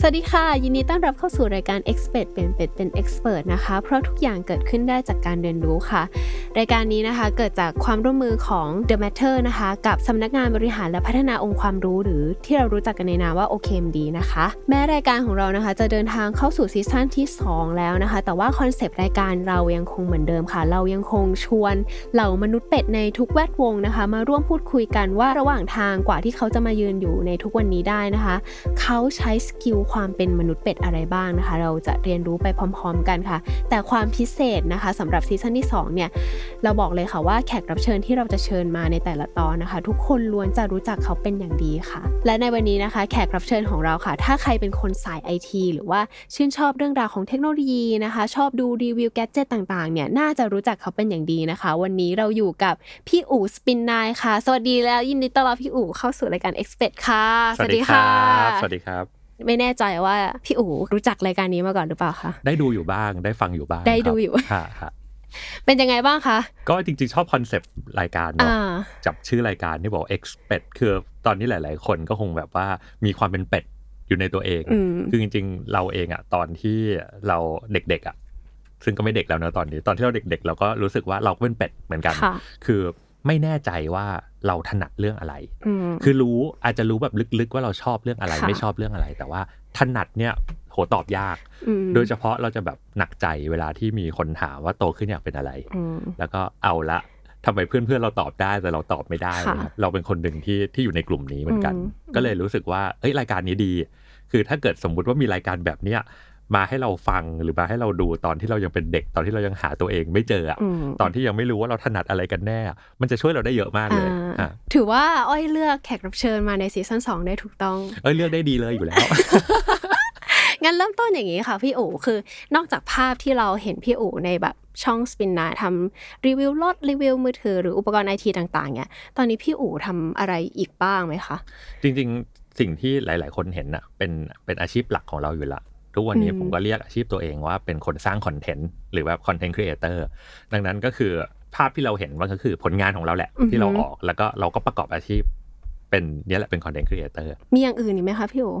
สวัสดีค่ะ ยินดีต้อนรับเข้าสู่รายการ Expert เป็นเป็ดเป็น Expert นะคะ เพราะทุกอย่างเกิดขึ้นได้จากการเรียนรู้ค่ะ รายการนี้นะคะเกิดจากความร่วมมือของ The Matter นะคะ กับสำนักงานบริหารและพัฒนาองค์ความรู้ หรือที่เรารู้จักกันในนามว่า OKMD นะคะ แม้รายการของเรานะคะ จะเดินทางเข้าสู่ซีซั่นที่ 2 แล้วนะคะ แต่ว่าคอนเซปต์รายการเรายังคงเหมือนเดิมค่ะ เรายังคงชวนเหล่ามนุษย์เป็ดในทุกแวดวงนะคะ มาร่วมพูดคุยกันว่าระหว่างทางกว่าที่เขาจะมายืนอยู่ในทุกวันนี้ได้นะคะ เขาใช้ skill ความเป็นมนุษย์เป็ดอะไรบ้างนะคะ เราจะเรียนรู้ไปพร้อม ๆ กันค่ะ แต่ความพิเศษนะคะสำหรับ season ที่2เนี่ยเราบอกเลยค่ะว่าแขกรับเชิญที่เราจะเชิญมาในแต่ละตอนนะคะ ทุกคนล้วนจะรู้จักเขาเป็นอย่างดีค่ะ และในวันนี้นะคะ แขกรับเชิญของเราค่ะ ถ้าใครเป็นคนสายไอทีหรือว่าชื่นชอบเรื่องราวของเทคโนโลยีนะคะ ชอบดูรีวิว gadget ต่างๆเนี่ยน่าจะรู้จักเขาเป็นอย่างดีนะคะ วันนี้เราอยู่กับพี่อู๋ spin9 ค่ะ สวัสดีแล้วยินดีต้อนรับพี่อู๋เข้าสู่รายการ Expert ค่ะ สวัสดีครับสวัสดีครับ ไม่แน่ใจว่าพี่อู๋รู้จักรายการนี้มาก่อนหรือเปล่าคะได้ดูอยู่บ้างได้ฟังอยู่บ้างได้ดูครับอยู่ฮะฮะเป็นยังไงบ้างคะ ก็จริงๆ ชอบคอนเซปต์รายการเนาะอ่าจับชื่อรายการที่บอก expect คือตอนนี้หลาย ๆ คนก็คงแบบว่ามีความเป็นเป็ดอยู่ในตัวเองอืมคือจริง ๆ เราเองอะตอนที่เราเด็ก ๆอะซึ่งก็ไม่เด็กแล้วเนอะตอนนี้ ตอนที่เราเด็ก ๆ เราก็รู้สึกว่าเราก็เป็นเป็ดเหมือนกันค่ะคือ ไม่แน่ใจว่าเราถนัดเรื่องอะไรอืมคือรู้อาจจะรู้แบบลึกๆ ว่าเราชอบเรื่องอะไรค่ะไม่ชอบเรื่องอะไร แต่ว่าถนัดเนี่ยโหตอบยากอืมโดยเฉพาะเราจะแบบหนักใจเวลาที่มีคนถามว่าโตขึ้นอยากเป็นอะไรอืมแล้วก็เอาละทำไมเพื่อนๆเราตอบได้แต่เราตอบไม่ได้ค่ะนะครับเราเป็นคนหนึ่งที่ที่อยู่ในกลุ่มนี้เหมือนกันอืมก็เลยรู้สึกว่าเอ้ยรายการนี้ดี คือถ้าเกิดสมมุติว่ามีรายการแบบเนี้ย มาให้เราฟังหรือมาให้เราดูตอนที่เรายังเป็นเด็กตอนที่เรายังหาตัวเองไม่เจออะอืมตอนที่ยังไม่รู้ว่าเราถนัดอะไรกันแน่ มันจะช่วยเราได้เยอะมากเลยอ่าอะถือว่าอ้อยเลือกแขกรับเชิญมาในซีซั่น2ได้ถูกต้องเอ้ยเลือกได้ดีเลยอยู่แล้วงั้นเริ่มต้นอย่างนี้ค่ะพี่อู๋คือนอกจากภาพที่เราเห็นพี่อู๋ในแบบช่อง spin9ทำรีวิวรถรีวิวมือถือหรืออุปกรณ์ไอทีต่างๆเนี่ยตอนนี้พี่อู๋ทำอะไรอีกบ้างไหมคะ จริงๆ สิ่งที่หลาย ๆ คนเห็นน่ะเป็นเป็นอาชีพหลักของเราอยู่ละ ทุกวันนี้อืมผมก็เรียกอาชีพตัวเองว่าเป็นคนสร้างคอนเทนต์หรือแบบ content creatorดังนั้นก็คือภาพที่เราเห็นว่าก็คือผลงานของเราแหละ ที่เราออกแล้วก็เราก็ประกอบอาชีพ เป็นเนี่ยแหละเป็น content creatorมีอย่างอื่นอีกไหมคะพี่อู๋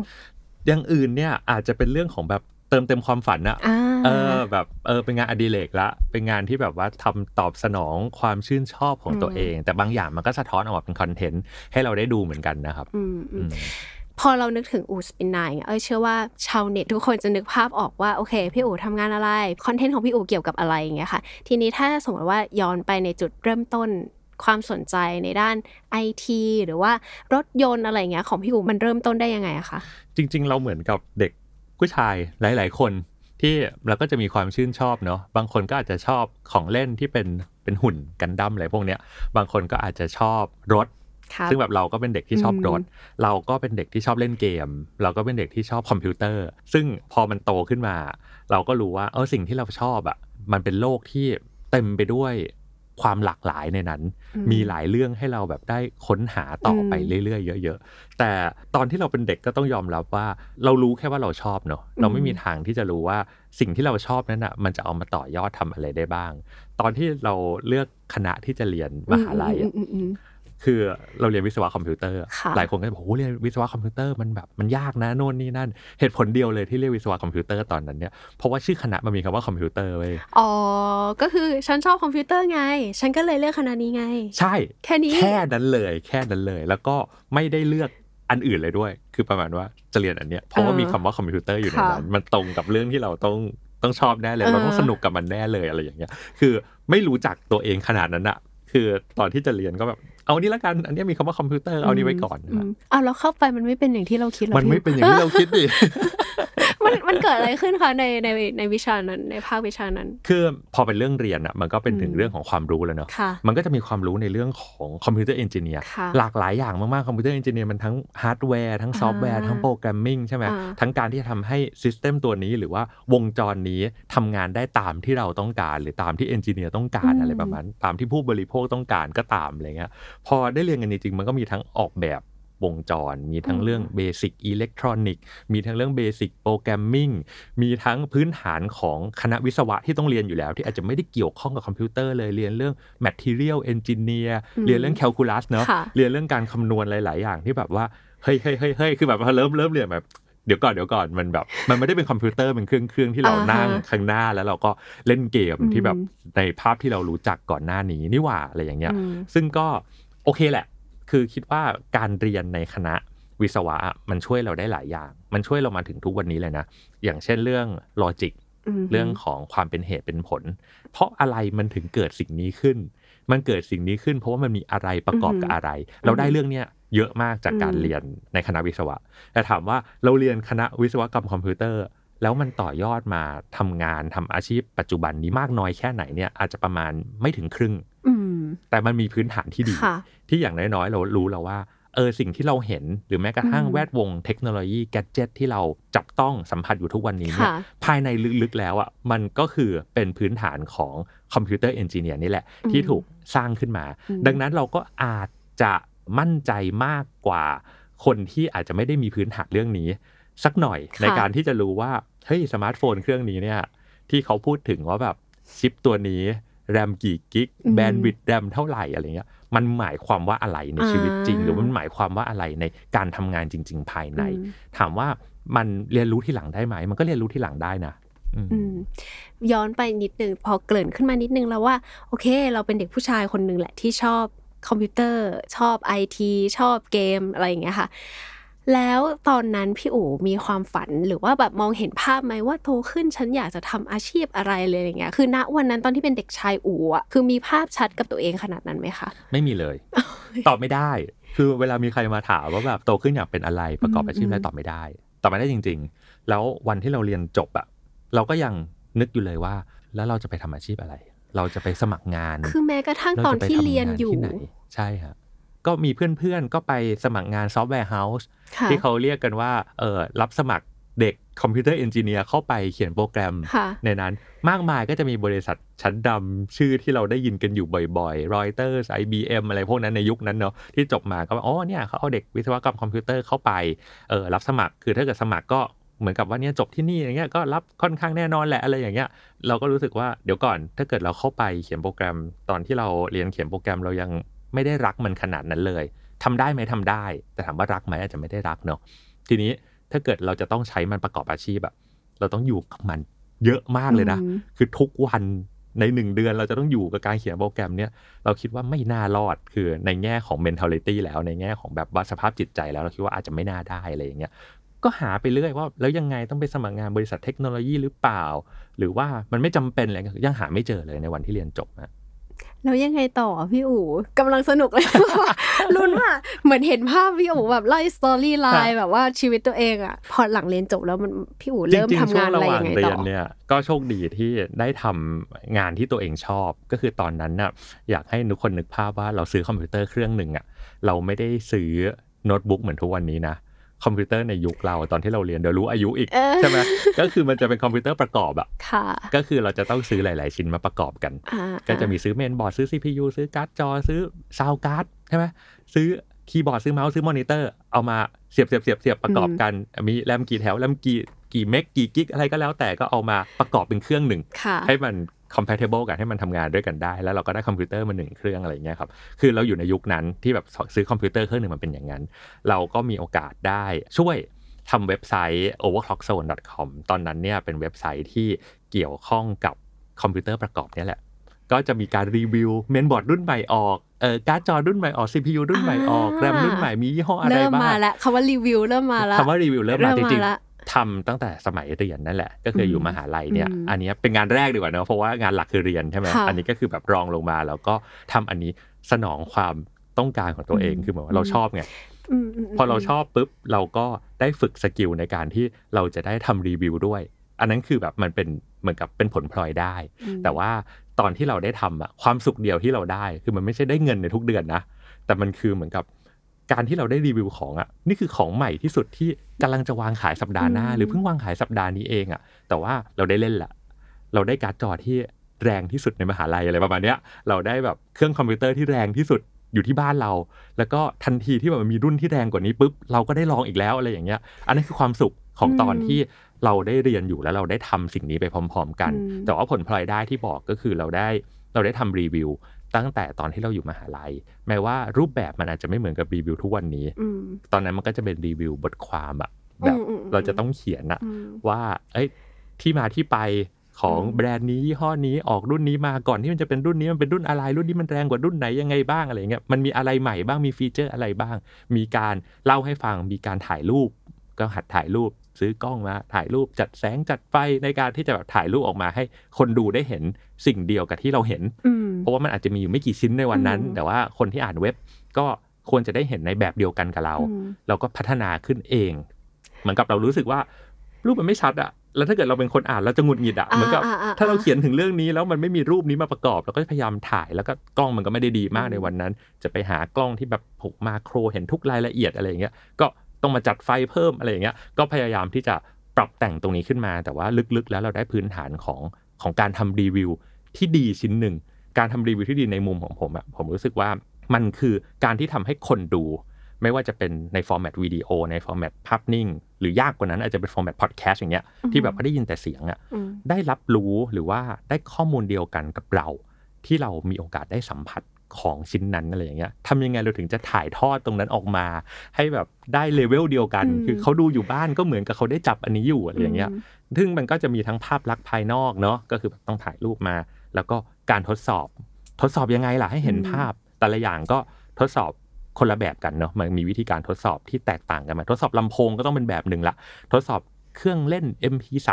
อย่างอื่นเนี่ยอาจจะเป็นเรื่องของแบบเติมเต็มความฝันอะอ่าเออแบบเออเป็นงานอดิเรกละ เป็นงานที่แบบว่าทำตอบสนองความชื่นชอบของตัวเอง แต่บางอย่างมันก็สะท้อนออกมาเป็นคอนเทนต์ให้เราได้ดูเหมือนกันนะครับอืมอือืมม พอเรานึกถึงอู๋ spin9 เอ้ยเชื่อว่าชาวเน็ตทุกคนจะนึกภาพออกว่าโอเค พี่อู๋ทำงานอะไรคอนเทนต์ของพี่อู๋เกี่ยวกับอะไรอย่างเงี้ยค่ะ ทีนี้ถ้าสมมติว่าย้อนไปในจุดเริ่มต้นความสนใจในด้านไอทีหรือว่ารถยนต์อะไรเงี้ยของพี่อู๋มันเริ่มต้นได้ยังไงอะคะจริง ๆ เราเหมือนกับเด็กผู้ชายหลาย ๆ คนที่เราก็จะมีความชื่นชอบเนาะบางคนก็อาจจะชอบของเล่นที่เป็นเป็นหุ่นกันดั้มอะไรพวกเนี้ยบางคนก็อาจจะชอบรถ ซึ่งแบบเราก็เป็นเด็กที่ชอบอืมรถ เราก็เป็นเด็กที่ชอบเล่นเกม เราก็เป็นเด็กที่ชอบคอมพิวเตอร์ ซึ่งพอมันโตขึ้นมา เราก็รู้ว่าเออสิ่งที่เราชอบอะมันเป็นโลกที่เต็มไปด้วยความหลากหลายในนั้นอืมมีหลายเรื่องให้เราแบบได้ค้นหาต่อไปอืมเรื่อยๆเยอะๆ แต่ตอนที่เราเป็นเด็กก็ต้องยอมรับว่าเรารู้แค่ว่าเราชอบเนาะเราไม่มีทางที่จะรู้ว่าสิ่งที่เราชอบนั้นอะมันจะเอามาต่อยอดทำอะไรได้บ้าง ตอนที่เราเลือกคณะที่จะเรียนมหาลัยอะอืมอืมอืม คือเราเรียนวิศวะคอมพิวเตอร์ค่ะหลายคนก็จะบอกโอ้เรียนวิศวะคอมพิวเตอร์มันแบบมันยากนะโน่นนี่นั่น เหตุผลเดียวเลยที่เรียนวิศวะคอมพิวเตอร์ตอนนั้นเนี่ย เพราะว่าชื่อคณะมันมีคำว่าคอมพิวเตอร์เว้ย อ๋อ ก็คือฉันชอบคอมพิวเตอร์ไง ฉันก็เลยเลือกคณะนี้ไง ใช่ แค่นี้ แค่นั้นเลย แค่นั้นเลย แล้วก็ไม่ได้เลือกอันอื่นเลยด้วย คือประมาณว่าจะเรียนอันเนี้ย เพราะว่าเออมีคำว่าคอมพิวเตอร์อยู่ในค่ะนั้น มันตรงกับเรื่องที่เราต้องต้องชอบแน่เลยเออเราต้องสนุกกับมันแน่เลยอะไรอย่างเงี้ย คือไม่รู้จักตัวเองขนาดนั้นอะคือตอนที่จะเรียนก็แบบ เอาอันนี้ละกัน อันเนี้ยมีคำว่าคอมพิวเตอร์เอานี้ไว้ก่อนมเอาแล้วเข้าไปมันไม่เป็นอย่างที่เราคิดหรอมันไม่พี่เป็นอย่างที่เราคิดดิมันมันเกิดอะไรขึ้นคะในในในวิชานั้นในภาควิชานั้น คือพอเป็นเรื่องเรียนอะมันก็เป็นถึงอืมเรื่องของความรู้แล้วเนาะค่ะมันก็จะมีความรู้ในเรื่องของ computer engineer ค่ะหลากหลายอย่างมากๆ computer engineer มันทั้งฮาร์ดแวร์ทั้งซอฟต์แวร์อ่าทั้ง programming ใช่ไหมอ่าทั้งการที่จะทำให้ system ตัวนี้หรือว่าวงจรนี้ทำงานได้ตามที่เราต้องการ หรือตามที่ engineer ต้องการอืมอะไรประมาณนั้นตามที่ผู้บริโภคต้องการก็ตามอะไรเงี้ย พอได้เรียนกันจริงๆมันก็มีทั้งออกแบบวงจร มีทั้งอืมเรื่อง basic electronic มีทั้งเรื่อง basic programming มีทั้งพื้นฐานของคณะวิศวะที่ต้องเรียนอยู่แล้ว ที่อาจจะไม่ได้เกี่ยวข้องกับคอมพิวเตอร์เลยเรียนเรื่อง material engineer อืมเรียนเรื่อง calculus เนาะค่ะเรียนเรื่องการคำนวณหลาย ๆ อย่างที่แบบว่าเฮ้ยเฮ้ยเฮ้ยเฮ้ยคือแบบพอเริ่มเริ่มเรียนแบบเดี๋ยวก่อนเดี๋ยวก่อนมันแบบ มันไม่ได้เป็นคอมพิวเตอร์เป็นเครื่องเครื่องที่เราอ่าฮะนั่งข้างหน้าแล้วเราก็เล่นเกมอืมที่แบบในภาพที่เรารู้จักก่อนหน้านี้นี่หว่าอะไรอย่างเงี้ยอืมซึ่งก็ โอเคแหละ คือคิดว่าการเรียนในคณะวิศวะอะมันช่วยเราได้หลายอย่าง มันช่วยเรามาถึงทุกวันนี้เลยนะ อย่างเช่นเรื่องลอจิกมเรื่องของความเป็นเหตุเป็นผล เพราะอะไรมันถึงเกิดสิ่งนี้ขึ้น มันเกิดสิ่งนี้ขึ้น เพราะว่ามันมีอะไรประกอบกับอะไร เราได้เรื่องเนี้ยเยอะมากจากการอืมเรียนในคณะวิศวะ แต่ถามว่าเราเรียนคณะวิศวกรรมคอมพิวเตอร์ แล้วมันต่อยอดมาทำงานทำอาชีพปัจจุบันนี้มากน้อยแค่ไหนเนี่ยอาจจะประมาณไม่ถึงครึ่งอืม แต่มันมีพื้นฐานที่ดีค่ะที่อย่างน้อยๆ เรารู้แล้วว่าเออสิ่งที่เราเห็นหรือแม้กระทั่งอืมแวดวงเทคโนโลยีแกดเจิตที่เราจับต้องสัมผัสอยู่ทุกวันนี้เนี่ยค่ะภายในลึกๆแล้วอะมันก็คือเป็นพื้นฐานของ computer engineer นี่แหละอืมที่ถูกสร้างขึ้นมาอืมดังนั้นเราก็อาจจะมั่นใจมากกว่าคนที่อาจจะไม่ได้มีพื้นฐานเรื่องนี้ สักหน่อยในการที่จะรู้ว่าเฮ้ยสมาร์ทโฟนเครื่องนี้เนี่ยที่เขาพูดถึงว่าแบบชิปตัวนี้ แรมกี่กิกอืม bandwidth แรมเท่าไหร่อะไรเงี้ยมันหมายความว่าอะไรในชีวิตจริงอ่าหรือมันหมายความว่าอะไรในการทำงานจริง ๆ ภายในอืมถามว่ามันเรียนรู้ที่หลังได้ไหม มันก็เรียนรู้ที่หลังได้นะอืมอืมย้อนไปนิดนึงพอเกริ่นขึ้นมานิดนึงแล้วว่า โอเค เราเป็นเด็กผู้ชายคนหนึ่งแหละที่ชอบคอมพิวเตอร์ ชอบไอทีชอบเกมอะไรอย่างเงี้ยค่ะ แล้วตอนนั้นพี่อู๋มีความฝันหรือว่าแบบมองเห็นภาพไหมว่าโตขึ้นฉันอยากจะทำอาชีพอะไรเลยอย่างเงี้ยคือณวันนั้นตอนที่เป็นเด็กชายอู๋อะคือมีภาพชัดกับตัวเองขนาดนั้นไหมคะไม่มีเลย ตอบไม่ได้ คือเวลามีใครมาถามว่าแบบโตขึ้นอยากเป็นอะไรประกอบอาชีพอะไรอืมตอบไม่ได้ตอบไม่ได้จริง ๆ แล้ววันที่เราเรียนจบอะเราก็ยังนึกอยู่เลยว่า แล้วเราจะไปทำอาชีพอะไร เราจะไปสมัครงาน คือแม้กระทั่งเราตอนจะไปที่ทำเรียนงานอยู่ที่ไหนใช่ครับ ก็มีเพื่อนๆ ก็ไปสมัครงาน software house ค่ะที่เขาเรียกกันว่าเออรับสมัครเด็ก computer engineer เข้าไปเขียนโปรแกรมค่ะในนั้นมากมายก็จะมีบริษัทชั้นดำชื่อที่เราได้ยินกันอยู่บ่อยๆ Reuters IBM อะไรพวกนั้นในยุคนั้นเนาะที่จบมาก็ว่าอ๋อเนี่ยเขาเอาเด็กวิศวกรรมคอมพิวเตอร์เข้าไปเออรับสมัครคือถ้าเกิดสมัครก็เหมือนกับว่าเนี่ยจบที่นี่อย่างเงี้ยก็รับค่อนข้างแน่นอนแหละอะไรอย่างเงี้ยเราก็รู้สึกว่าเดี๋ยวก่อนถ้าเกิดเราเข้าไปเขียนโปรแกรมตอนที่เราเรียนเขียนโปรแกรมเรายัง ไม่ได้รักมันขนาดนั้นเลยทำได้ไหมทำได้ แต่ถามว่ารักไหมอาจจะไม่ได้รักเนาะทีนี้ถ้าเกิดเราจะต้องใช้มันประกอบอาชีพอะเราต้องอยู่กับมันเยอะมากเลยนะอืมคือทุกวันในหนึ่งเดือนเราจะต้องอยู่กับการเขียนโปรแกรมเนี่ยเราคิดว่าไม่น่ารอดคือในแง่ของ mentality แล้วในแง่ของแบบว่าสภาพจิตใจแล้วเราคิดว่าอาจจะไม่น่าได้อะไรอย่างเงี้ยก็หาไปเรื่อยว่าแล้วยังไงต้องไปสมัครงานบริษัทเทคโนโลยีหรือเปล่า หรือว่ามันไม่จำเป็นอะไรเงี้ยยังหาไม่เจอเลยในวันที่เรียนจบนะ แล้วยังไงต่อพี่อู๋กำลังสนุกเลยลุ้นว่าเหมือนเห็นภาพพี่อู๋แบบไล่สตอรี่ไลน์แบบว่าชีวิตตัวเองอะพอหลังเรียนจบแล้วมันพี่อู๋เริ่มจริงทำๆช่วงางนระอะไรหว่ายังงไงเรีต่ยอนเนี่ยก็โชคดีที่ได้ทำงานที่ตัวเองชอบ ก็คือตอนนั้นน่ะอยากให้ทุกคนนึกภาพว่าเราซื้อคอมพิวเตอร์เครื่องหนึ่งอะเราไม่ได้ซื้อโน้ตบุ๊กเหมือนทุกวันนี้นะ คอมพิวเตอร์ในยุคเราตอนที่เราเรียนเดี๋ยวรู้อายุอีกเออใช่ไหมก็คือมันจะเป็นคอมพิวเตอร์ประกอบอะค่ะก็คือเราจะต้องซื้อหลาย ๆ ชิ้นมาประกอบกันอ่าก็จะมีซื้อเมนบอร์ดซื้อ CPU ซื้อการ์ดจอซื้อ sound card ใช่ไหมซื้อคีย์บอร์ดซื้อเมาส์ซื้อมอนิเตอร์เอามาเสียบเสียบเสียบเสียบประกอบกัน มีแรมกี่แถวแรมกี่กี่เมกกี่กิกอะไรก็แล้วแต่ก็เอามาประกอบเป็นเครื่องหนึ่งค่ะให้มัน compatible กันให้มันทำงานด้วยกันได้ แล้วเราก็ได้คอมพิวเตอร์มาหนึ่งเครื่องอะไรอย่างเงี้ยครับคือเราอยู่ในยุคนั้นที่แบบซื้อคอมพิวเตอร์เครื่องหนึ่งมันเป็นอย่างนั้น เราก็มีโอกาสได้ช่วยทำเว็บไซต์ overclockzone.com ตอนนั้นเนี่ยเป็นเว็บไซต์ที่เกี่ยวข้องกับคอมพิวเตอร์ประกอบเนี่ยแหละ ก็จะมีการรีวิวเมนบอร์ดรุ่นใหม่ออกเออการ์ดจอรุ่นใหม่ออก CPU รุ่นใหม่ออกอ่าแรมรุ่นใหม่มียี่ห้ออะไรเริ่มบ้างมาแล้วคำว่ารีวิวเริ่มมาแล้วคำว่ารีวิวเริ่มมาจริงละๆ ทำตั้งแต่สมัยเรียนนั่นแหละ ก็คืออยู่อืมมหาลัยเนี่ยอืมอันเนี้ยเป็นงานแรกดีกว่าเนอะเพราะว่างานหลักคือเรียนใช่ไหมค่ะอันนี้ก็คือแบบรองลงมาแล้วก็ทำอันนี้สนองความต้องการของตัวเองอืมคือเหมือนว่าเราชอบไงอืมมพอเราชอบปุ๊บเราก็ได้ฝึกสกิลในการที่เราจะได้ทำรีวิวด้วย อันนั้นคือแบบมันเป็นเหมือนกับเป็นผลพลอยได้อืมแต่ว่าตอนที่เราได้ทำอะความสุขเดียวที่เราได้ คือมันไม่ใช่ได้เงินในทุกเดือนนะแต่มันคือเหมือนกับ การที่เราได้รีวิวของอะนี่คือของใหม่ที่สุดที่กำลังจะวางขายสัปดาห์หน้าอืมหรือเพิ่งวางขายสัปดาห์นี้เองอะแต่ว่าเราได้เล่นละเราได้การ์ดจอที่แรงที่สุดในมหาลัยอะไรประมาณเนี้ย เราได้แบบเครื่องคอมพิวเตอร์ที่แรงที่สุดอยู่ที่บ้านเรา แล้วก็ทันทีที่แบบมันมีรุ่นที่แรงกว่านี้ปุ๊บเราก็ได้ลองอีกแล้วอะไรอย่างเงี้ย อันนั้นคือความสุขของตอนอืมที่เราได้เรียนอยู่แล้วเราได้ทำสิ่งนี้ไปพร้อม ๆ กันอืมแต่ว่าผลพลอยได้ที่บอกก็คือเราได้เราได้ทำรีวิว ตั้งแต่ตอนที่เราอยู่มหาลัย แม้ว่ารูปแบบมันอาจจะไม่เหมือนกับรีวิวทุกวันนี้อืมตอนนั้นมันก็จะเป็นรีวิวบทความอะแบบอืมอืมอืมเราจะต้องเขียนอะอืมว่า เอ้ยที่มาที่ไปของอืมแบรนด์นี้ยี่ห้อนี้ออกรุ่นนี้มาก่อนที่มันจะเป็นรุ่นนี้มันเป็นรุ่นอะไร รุ่นนี้มันแรงกว่ารุ่นไหนยังไงบ้างอะไรเงี้ยมันมีอะไรใหม่บ้างมีฟีเจอร์อะไรบ้าง มีการเล่าให้ฟังมีการถ่ายรูป ก็หัดถ่ายรูปซื้อกล้องมาถ่ายรูปจัดแสงจัดไฟในการที่จะแบบถ่ายรูปออกมาให้คนดูได้เห็นสิ่งเดียวกับที่เราเห็นอืมเพ ราะว่ามันอาจจะมีอยู่ไม่กี่ชิ้นในวันนั้นอืมแต่ว่าคนที่อ่านเว็บก็ควรจะได้เห็นในแบบเดียวกันกับเราอืมเราก็พัฒนาขึ้นเอง เหมือนกับเรารู้สึกว่า รูปมันไม่ชัดอะแล้วถ้าเกิดเราเป็นคนอ่านเราจะหงุดหงิดอะอ่าเหมือนกับอ่าอ่าถ้าเราเขียนถึงเรื่องนี้แล้วมันไม่มีรูปนี้มาประกอบเราก็พยายามถ่ายแล้วก็กล้องมันก็ไม่ได้ดีมากอืมในวันนั้น จะไปหากล้องที่แบบผูกมาโครเห็นทุกรายละเอียดอะไรอย่างเงี้ยก็ต้องมาจัดไฟเพิ่มอะไรอย่างเงี้ยก็พยายามที่จะปรับแต่งตรงนี้ขึ้นมา แต่ว่าลึกๆ แล้วเราได้พื้นฐานของของการทำรีวิวที่ดีชิ้นหนึ่ง การทำรีวิวที่ดีในมุมของผมอะผมรู้สึกว่ามันคือการที่ทำให้คนดู ไม่ว่าจะเป็นใน format วิดีโอใน format ภาพนิ่ง หรือยากกว่านั้นอาจจะเป็น format พอดแคสต์อย่างเงี้ยที่แบบเขาได้ยินแต่เสียงอะอืมได้รับรู้หรือว่าได้ข้อมูลเดียวกันกับเรา ที่เรามีโอกาสได้สัมผัสของชิ้นนั้นอะไรอย่างเงี้ยทำยังไงเราถึงจะถ่ายทอดตรงนั้นออกมา ให้แบบได้เลเวลเดียวกันอืมคือเขาดูอยู่บ้านก็เหมือนกับเขาได้จับอันนี้อยู่อะไรอย่างเงี้ย ซึ่งมันก็จะมีทั้งภาพลักษณ์ภายนอกเนาะ ก็คือแบบต้องถ่ายรูปมา แล้วก็ การทดสอบ ทดสอบยังไงล่ะให้เห็นอืมภาพ แต่ละอย่างก็ทดสอบคนละแบบกันเนาะมันมีวิธีการทดสอบที่แตกต่างกันมา ทดสอบลำโพงก็ต้องเป็นแบบหนึ่งละทดสอบเครื่องเล่น MP3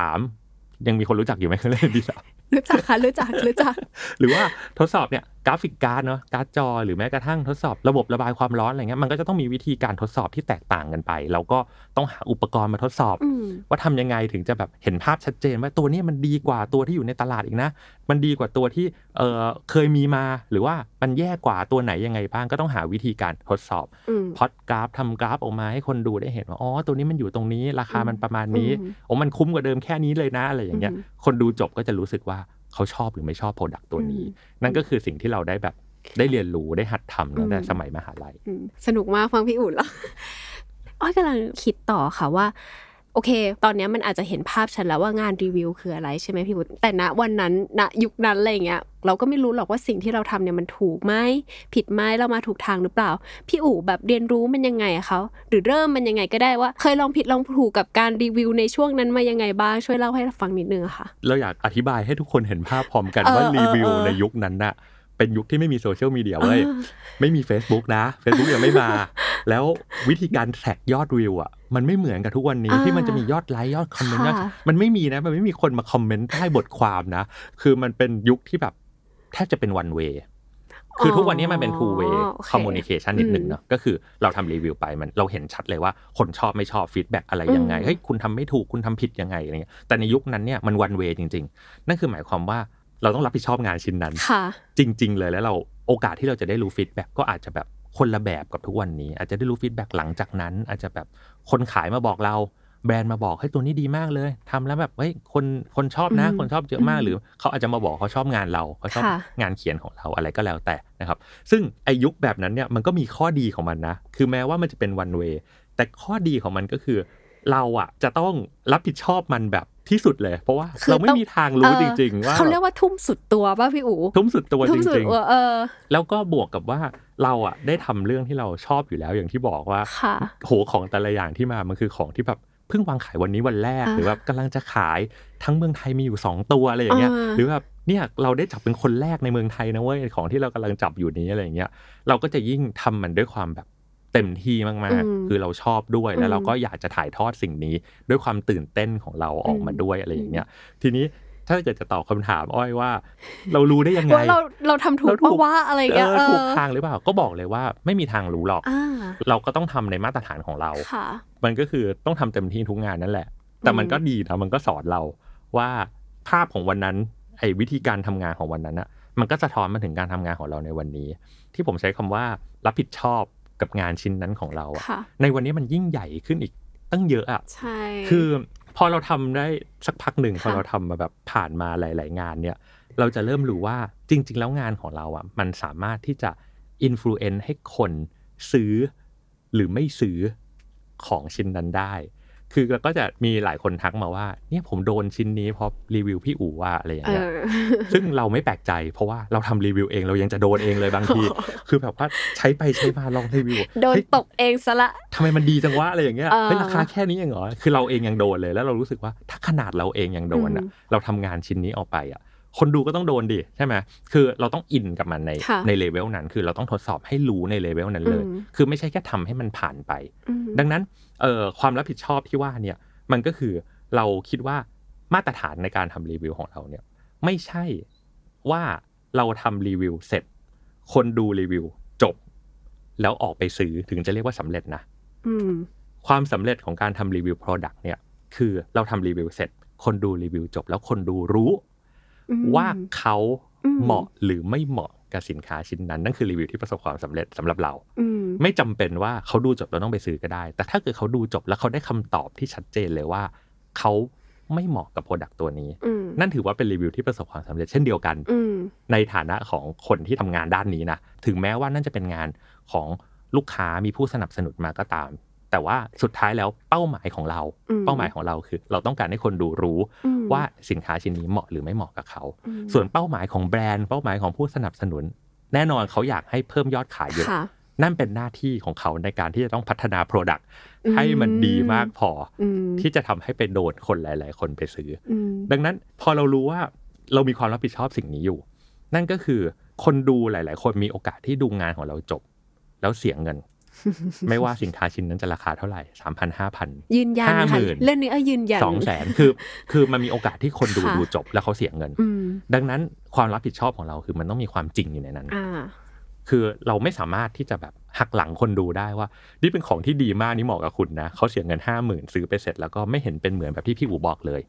ยังมีคนรู้จักอยู่ไหมเครื่องเล่น MP3 รู้จักค่ะรู้จักรู้จัก หรือว่าทดสอบเนี่ย graphic card เนาะการ์ดจอหรือแม้กระทั่งทดสอบระบบระบายความร้อนอะไรเงี้ยมันก็จะต้องมีวิธีการทดสอบที่แตกต่างกันไปเราก็ต้องหาอุปกรณ์มาทดสอบอืมว่าทำยังไงถึงจะแบบเห็นภาพชัดเจนว่าตัวนี้มันดีกว่าตัวที่อยู่ในตลาดอีกนะ มันดีกว่าตัวที่เออเคยมีมาหรือว่ามันแย่กว่าตัวไหนยังไงบ้างก็ต้องหาวิธีการทดสอบอืมพอดกราฟทำกราฟออกมาให้คนดูได้เห็นว่าอ๋อตัวนี้มันอยู่ตรงนี้ราคามันประมาณนี้อืมโอ้มันคุ้มกว่าเดิมแค่นี้เลยนะอะไรอย่างเงี้ยอืมคนดูจบก็จะรู้สึกว่า เขาชอบหรือไม่ชอบ product ตัวนี้อืมนั่นก็คือสิ่งที่เราได้แบบได้เรียนรู้ได้หัดทำตั้งแต่อืมสมัยมหาลัยอืมสนุกมากฟังพี่อู๋แล้วอ้อยกำลังคิดต่อค่ะว่า โอเค ตอนเนี้ยมันอาจจะเห็นภาพชัดแล้วว่างานรีวิวคืออะไรใช่ไหมพี่อู๋แต่ณวันนั้นณยุคนั้นอะไรอย่างเงี้ยเราก็ไม่รู้หรอกว่าสิ่งที่เราทำเนี่ยมันถูกไหมผิดไหมเรามาถูกทางหรือเปล่า พี่อู๋แบบเรียนรู้มันยังไงอะเขาหรือเริ่มมันยังไงก็ได้ว่า เคยลองผิดลองถูกกับการรีวิวในช่วงนั้นมายังไงบ้างช่วยเล่าให้เราฟังนิดนึงอะค่ะ เราอยากอธิบายให้ทุกคนเห็นภาพพร้อมกันเออว่าเออรีวิวเออในยุคนั้นน่ะเป็นยุคที่ไม่มีโซเชียลมีเดียเว้ยเออไม่มี Facebook นะ Facebook ยังไม่มา แล้ววิธีการ track ยอดวิวอะ มันไม่เหมือนกับทุกวันนี้อ่าที่มันจะมียอดไลค์ยอดคอมเมนต์ยอดค่ะมันไม่มีนะ มันไม่มีคนมาคอมเมนต์ใต้บทความนะ คือมันเป็นยุคที่แบบแทบจะเป็น one way คือทุกวันนี้มันเป็น two way โอเค communication นิดหนึ่งเนาะก็คือเราทำรีวิวไปมันเราเห็นชัดเลยว่าคนชอบไม่ชอบ feedback อะไรยังไงอืมเฮ้ยคุณทำไม่ถูกคุณทำผิดยังไงอะไรเงี้ยแต่ในยุคนั้นเนี่ยมัน one way จริง ๆ นั่นคือหมายความว่าเราต้องรับผิดชอบงานชิ้นนั้นค่ะจริง ๆ เลยแล้วเราโอกาสที่เราจะได้รู้ feedback ก็อาจจะแบบ คนละแบบกับทุกวันนี้ อาจจะได้รู้ feedback หลังจากนั้น อาจจะแบบคนขายมาบอกเรา แบรนด์มาบอกเฮ้ยตัวนี้ดีมากเลยทำแล้วแบบเฮ้ยคนคนชอบนะอืมคนชอบเยอะมากอืมหรือเขาอาจจะมาบอกเขาชอบงานเราเขาชอบค่ะงานเขียนของเราอะไรก็แล้วแต่นะครับ ซึ่งไอยุคแบบนั้นเนี่ยมันก็มีข้อดีของมันนะ คือแม้ว่ามันจะเป็น one way แต่ข้อดีของมันก็คือ เราอะจะต้องรับผิดชอบมันแบบ ที่สุดเลย เพราะว่าคือเราไม่ต้องมีทางรู้เออจริง ๆ ว่าเขาเรียกว่าทุ่มสุดตัวป่ะพี่อู๋ทุ่มสุดตัวทุ่จมสุดริงตัวเออๆแล้วก็บวกกับว่าเราอะได้ทำเรื่องที่เราชอบอยู่แล้วอย่างที่บอกว่าค่ะโหของแต่ละอย่างที่มามันคือของที่แบบเพิ่งวางขายวันนี้วันแรกอ่าหรือแบบกำลังจะขายทั้งเมืองไทยมีอยู่ 2 ตัวอะไรอย่างเงี้ยอ่าหรือแบบเนี่ยเราได้จับเป็นคนแรกในเมืองไทยนะเว้ยของที่เรากำลังจับอยู่นี้อะไรอย่างเงี้ยเราก็จะยิ่งทำมันด้วยความแบบ เต็มที่มากอืมๆคือเราชอบด้วยอืมแล้วเราก็อยากจะถ่ายทอดสิ่งนี้ ด้วยความตื่นเต้นของเราออกมาอืมด้วยอะไรอย่างเงี้ย ทีนี้ถ้าเกิดจะตอบคำถามอ้อยว่า เรารู้ได้ยังไงว่าเราเราทำถูกเราถูปะกว่าอะไรอย่างเอเงี้ยอเอถูกอทางหรือเปล่าก็บอกเลยว่าไม่มีทางรู้หรอกอ่าเราก็ต้องทำในมาตรฐานของเราค่ะมันก็คือต้องทำเต็มที่ทุกงานนั่นแหละ แต่มันก็ดีนะมันก็สอนเราว่าภาพของวันนั้นไอ้วิธีการทำงานของวันนั้นอะมันก็สะท้อนมาถึงการทำงานของเราในวันนี้ ที่ผมใช้คำว่ารับผิดชอบ กับงานชิ้นนั้นของเราอะค่ะในวันนี้มันยิ่งใหญ่ขึ้นอีกตั้งเยอะอะใช่คือพอเราทำได้สักพักหนึ่งค่ะพอเราทำมาแบบผ่านมาหลาย ๆ งานเนี่ย เราจะเริ่มรู้ว่าจริง ๆ แล้วงานของเราอะมันสามารถที่จะ influence ให้คนซื้อหรือไม่ซื้อของชิ้นนั้นได้ คือก็จะมีหลายคนทักมาว่า เนี่ยผมโดนชิ้นนี้เพราะรีวิวพี่อู๋ว่าอะไรอย่างเอเงี้ยอซึ่งเราไม่แปลกใจ เพราะว่าเราทำรีวิวเองเรายังจะโดนเองเลยบางที คือแบบว่าใช้ไปใช้มาลองรีวิวโดนเฮ้ยตกเองซะละทำไมมันดีจังวะอะไรอย่างเงี้ยเออเฮ้ยราคาแค่นี้เองเหรอคือเราเองยังโดนเลย แล้วเรารู้สึกว่าถ้าขนาดเราเองยังโดนอะอืมเราทำงานชิ้นนี้ออกไปอะคนดูก็ต้องโดนดิใช่ไหมคือเราต้องอินกับมันในค่ะในเลเวลนั้น คือเราต้องทดสอบให้รู้ในเลเวลนั้นเลยอืมคือไม่ใช่แค่ทำให้มันผ่านไปอืมดังนั้น เอ่อความรับผิดชอบที่ว่าเนี่ยมันก็คือเราคิดว่ามาตรฐานในการทำรีวิวของเราเนี่ยไม่ใช่ว่าเราทำรีวิวเสร็จ คนดูรีวิวจบ แล้วออกไปซื้อถึงจะเรียกว่าสำเร็จนะอืมความสำเร็จของการทำรีวิว Product เนี่ย คือเราทำรีวิวเสร็จ คนดูรีวิวจบ แล้วคนดูรู้อืมว่าเขาอืมเหมาะหรือไม่เหมาะ กับสินค้าชิ้นนั้น นั่นคือรีวิวที่ประสบความสำเร็จสำหรับเราอืมไม่จำเป็นว่าเขาดูจบแล้วต้องไปซื้อก็ได้ แต่ถ้าเกิดเขาดูจบแล้วเขาได้คำตอบที่ชัดเจนเลยว่าเขาไม่เหมาะกับ product ตัวนี้อืมนั่นถือว่าเป็นรีวิวที่ประสบความสำเร็จเช่นเดียวกันอืมในฐานะของคนที่ทำงานด้านนี้นะ ถึงแม้ว่านั่นจะเป็นงานของลูกค้ามีผู้สนับสนุนมาก็ตาม แต่ว่าสุดท้ายแล้วเป้าหมายของเราอืมเป้าหมายของเราคือ เราต้องการให้คนดูรู้อืม ว่าสินค้าชิ้นนี้เหมาะหรือไม่เหมาะกับเขาอืมส่วนเป้าหมายของแบรนด์เป้าหมายของผู้สนับสนุน แน่นอนเขาอยากให้เพิ่มยอดขายเยอะค่ะนั่นเป็นหน้าที่ของเขาในการที่จะต้องพัฒนา Product อืมให้มันดีมากพอออืมที่จะทำให้ไปโดนคนหลาย ๆ คนไปซื้ออืมดังนั้นพอเรารู้ว่าเรามีความรับผิดชอบสิ่งนี้อยู่ นั่นก็คือคนดูหลาย ๆ คนมีโอกาสที่ดูงานของเราจบ แล้วเสียเงิน ไม่ว่าสินค้าชิ้นนั้นจะราคาเท่าไหร่สามพันห้าพันยืนยันห้าหค่ะมื่นเรื่องนี้เออยืนยันสองแสนคือ คือมันมีโอกาสที่คนดูค่ะดูจบแล้วเขาเสียเงินอืมดังนั้นความรับผิดชอบของเราคือมันต้องมีความจริงอยู่ในนั้นอ่าคือเราไม่สามารถที่จะแบบหักหลังคนดูได้ว่า นี่เป็นของที่ดีมากนี่เหมาะกับคุณนะเขาเสียเงินห้าหมื่นซื้อไปเสร็จแล้วก็ไม่เห็นเป็นเหมือนแบบที่พี่อูบอกเลย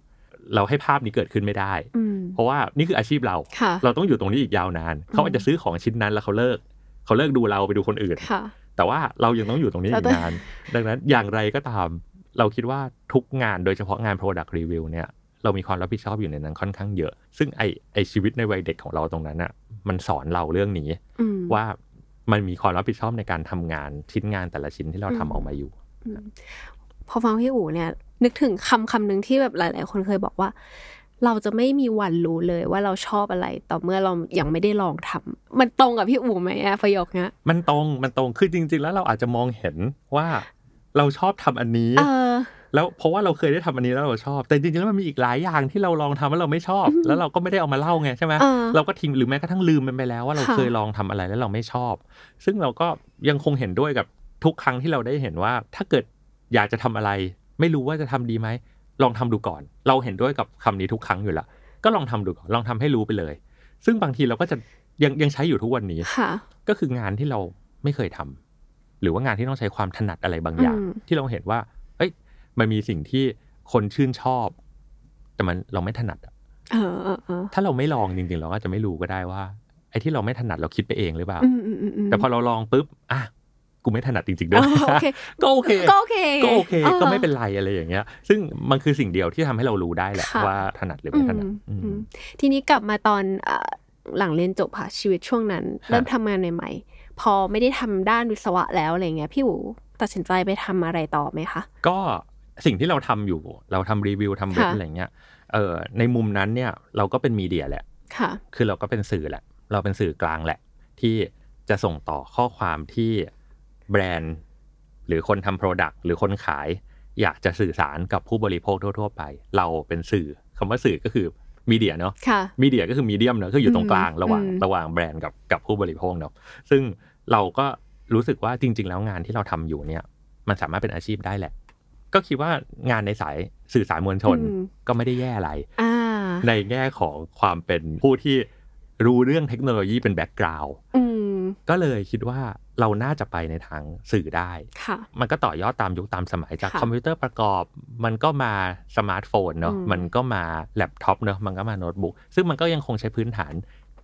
เราให้ภาพนี้เกิดขึ้นไม่ได้อืมเพราะว่านี่คืออาชีพเราค่ะเราต้องอยู่ตรงนี้อีกยาวนาน เขาอาจจะซื้อของชิ้นนั้นแล้วเขาเลิก เขาเลิกดูเราไปดูคนอื่นค่ะ แต่ว่าเรายังต้องอยู่ตรงนี้อีเรากต้องนาน ดังนั้นอย่างไรก็ตาม เราคิดว่าทุกงานโดยเฉพาะงาน Product Review เนี่ยเรามีความรับผิดชอบอยู่ในนั้นค่อนข้างเยอะ ซึ่งไอไอชีวิตในวัยเด็กของเราตรงนั้นอะมันสอนเราเรื่องนี้อืมว่ามันมีความรับผิดชอบในการทำงานชิ้นงานแต่ละชิ้นที่เราทำอืมออกมาอยู่อืมพอฟังพี่อู๋เนี่ย นึกถึงคำคำหนึ่งที่แบบหลาย ๆ คนเคยบอกว่า เราจะไม่มีวันรู้เลยว่าเราชอบอะไร ต่อเมื่อเรายังไม่ได้ลองทำมันตรงกับพี่อู๋ไหมอะประโยคเนี้ยมันตรงมันตรงคือจริง ๆ แล้วเราอาจจะมองเห็นว่าเราชอบทำอันนี้เออแล้วเพราะว่าเราเคยได้ทำอันนี้แล้วเราชอบ แต่จริงๆแล้วมันมีอีกหลายอย่างที่เราลองทำแล้วเราไม่ชอบ แล้วเราก็ไม่ได้เอามาเล่าไงใช่ไหมเออเราก็ทิ้งหรือแม้กระทั่งลืมมันไปแล้วว่าเราค่ะเคยลองทำอะไรแล้วเราไม่ชอบ ซึ่งเราก็ยังคงเห็นด้วยกับทุกครั้งที่เราได้เห็นว่า ถ้าเกิดอยากจะทำอะไร ไม่รู้ว่าจะทำดีไหม ลองทำดูก่อน เราเห็นด้วยกับคำนี้ทุกครั้งอยู่และก็ลองทำดูก่อนลองทำให้รู้ไปเลย ซึ่งบางทีเราก็จะยังยังใช้อยู่ทุกวันนี้ค่ะก็คืองานที่เราไม่เคยทำหรือว่างานที่ต้องใช้ความถนัดอะไรบางอย่างอืมที่เราเห็นว่า เอ้ย มันมีสิ่งที่คนชื่นชอบ แต่มันเราไม่ถนัดอะเออเออเออถ้าเราไม่ลองจริงๆ เราก็จะไม่รู้ก็ได้ว่าไอ้ที่เราไม่ถนัดเราคิดไปเองหรือเปล่าอืมอืมอืมอืมแต่พอเราลองปุ๊บอะ กูไม่ถนัดจริงๆด้วยอ๋อโอเคก็โอเคก็โอเคก็โอเคออก็ไม่เป็นไรอะไรอย่างเงี้ย ซึ่งมันคือสิ่งเดียวที่ทำให้เรารู้ได้แหละค่ะว่าถนัดหรือไม่ถนัดอืมอืมอืมทีนี้กลับมาตอนเอ่อหลังเรียนจบค่ะชีวิตช่วงนั้นครับเริ่มทำงานใหม่ๆพอไม่ได้ทำด้านวิศวะแล้วอะไรเงี้ยพี่อู๋ตัดสินใจไปทำอะไรต่อไหมคะก็สิ่งที่เราทำอยู่เราทำรีวิวทำเว็บค่ะอะไรเงี้ยเออในมุมนั้นเนี่ยเราก็เป็นมีเดียแหละค่ะ คือเราก็เป็นสื่อแหละ เราเป็นสื่อกลางแหละ ที่จะส่งต่อข้อความที่ แบรนด์ หรือคนทำโปรดักต์หรือคนขาย อยากจะสื่อสารกับผู้บริโภคทั่ว ๆ ไป เราเป็นสื่อคำว่าสื่อก็คือ media เนาะค่ะ media ก็คือ medium เนอะคืออยู่ตรงกลางอืมระหว่างอืมระหว่างแบรนด์กับกับผู้บริโภคเนาะซึ่งเราก็รู้สึกว่าจริง ๆ แล้วงานที่เราทำอยู่เนี่ย มันสามารถเป็นอาชีพได้แหละ ก็คิดว่างานในสายสื่อสารมวลชนอืมก็ไม่ได้แย่อะไรอ่าในแง่ของความเป็นผู้ที่รู้เรื่องเทคโนโลยีเป็น background อืม ก็เลยคิดว่าเราน่าจะไปในทางสื่อได้ค่ะมันก็ต่อยอดตามยุคตามสมัยจากค่ะคอมพิวเตอร์ประกอบ มันก็มาสมาร์ทโฟนเนาะอืมมันก็มาแล็ปท็อปเนาะมันก็มาโน้ตบุ๊กซึ่งมันก็ยังคงใช้พื้นฐาน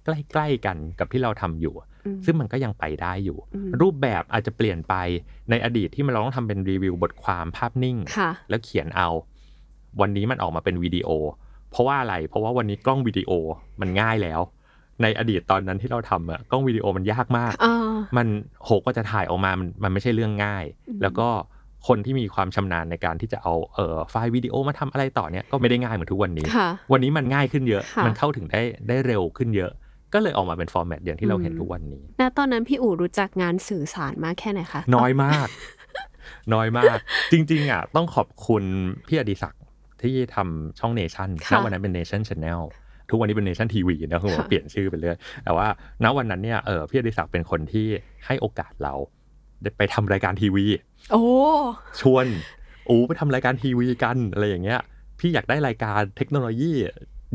ใกล้ๆกันกับที่เราทำอยู่อืมซึ่งมันก็ยังไปได้อยู่อืมรูปแบบอาจจะเปลี่ยนไปในอดีตที่มันเราต้องทำเป็นรีวิวบทความภาพนิ่งค่ะแล้วเขียนเอา วันนี้มันออกมาเป็นวิดีโอ เพราะว่าอะไร เพราะว่าวันนี้กล้องวิดีโอมันง่ายแล้ว ในอดีตตอนนั้นที่เราทำอะกล้องวิดีโอมันยากมากอ่ามันโหก็จะถ่ายออกมามันมันไม่ใช่เรื่องง่ายอืมแล้วก็คนที่มีความชำนาญในการที่จะเอาเอ่อไฟล์วิดีโอมาทำอะไรต่อเนี่ยก็ไม่ได้ง่ายเหมือนทุกวันนี้ค่ะวันนี้มันง่ายขึ้นเยอะค่ะมันเข้าถึงได้ได้เร็วขึ้นเยอะ ก็เลยออกมาเป็น format อย่างที่เราเห็นอืมทุกวันนี้ณตอนนั้นพี่อู๋รู้จักงานสื่อสารมากแค่ไหนคะ น้อยมาก น้อยมาก จริง ๆอะต้องขอบคุณพี่อดิศักดิ์ที่ทำช่องเนชั่นณวันนั้นเป็นเนชั่นช n แนล ทุกวันนี้เป็นเนชั่นทีวีนะคือผมเปลี่ยนชื่อไปเรื่อยแต่ว่าณวันนั้นเนี่ยเออพี่อดิศักดิ์เป็นคนที่ให้โอกาสเราได้ไปทำรายการทีวี โอ้ชวนอู๋ไปทำรายการทีวีกันอะไรอย่างเงี้ย พี่อยากได้รายการเทคโนโลยี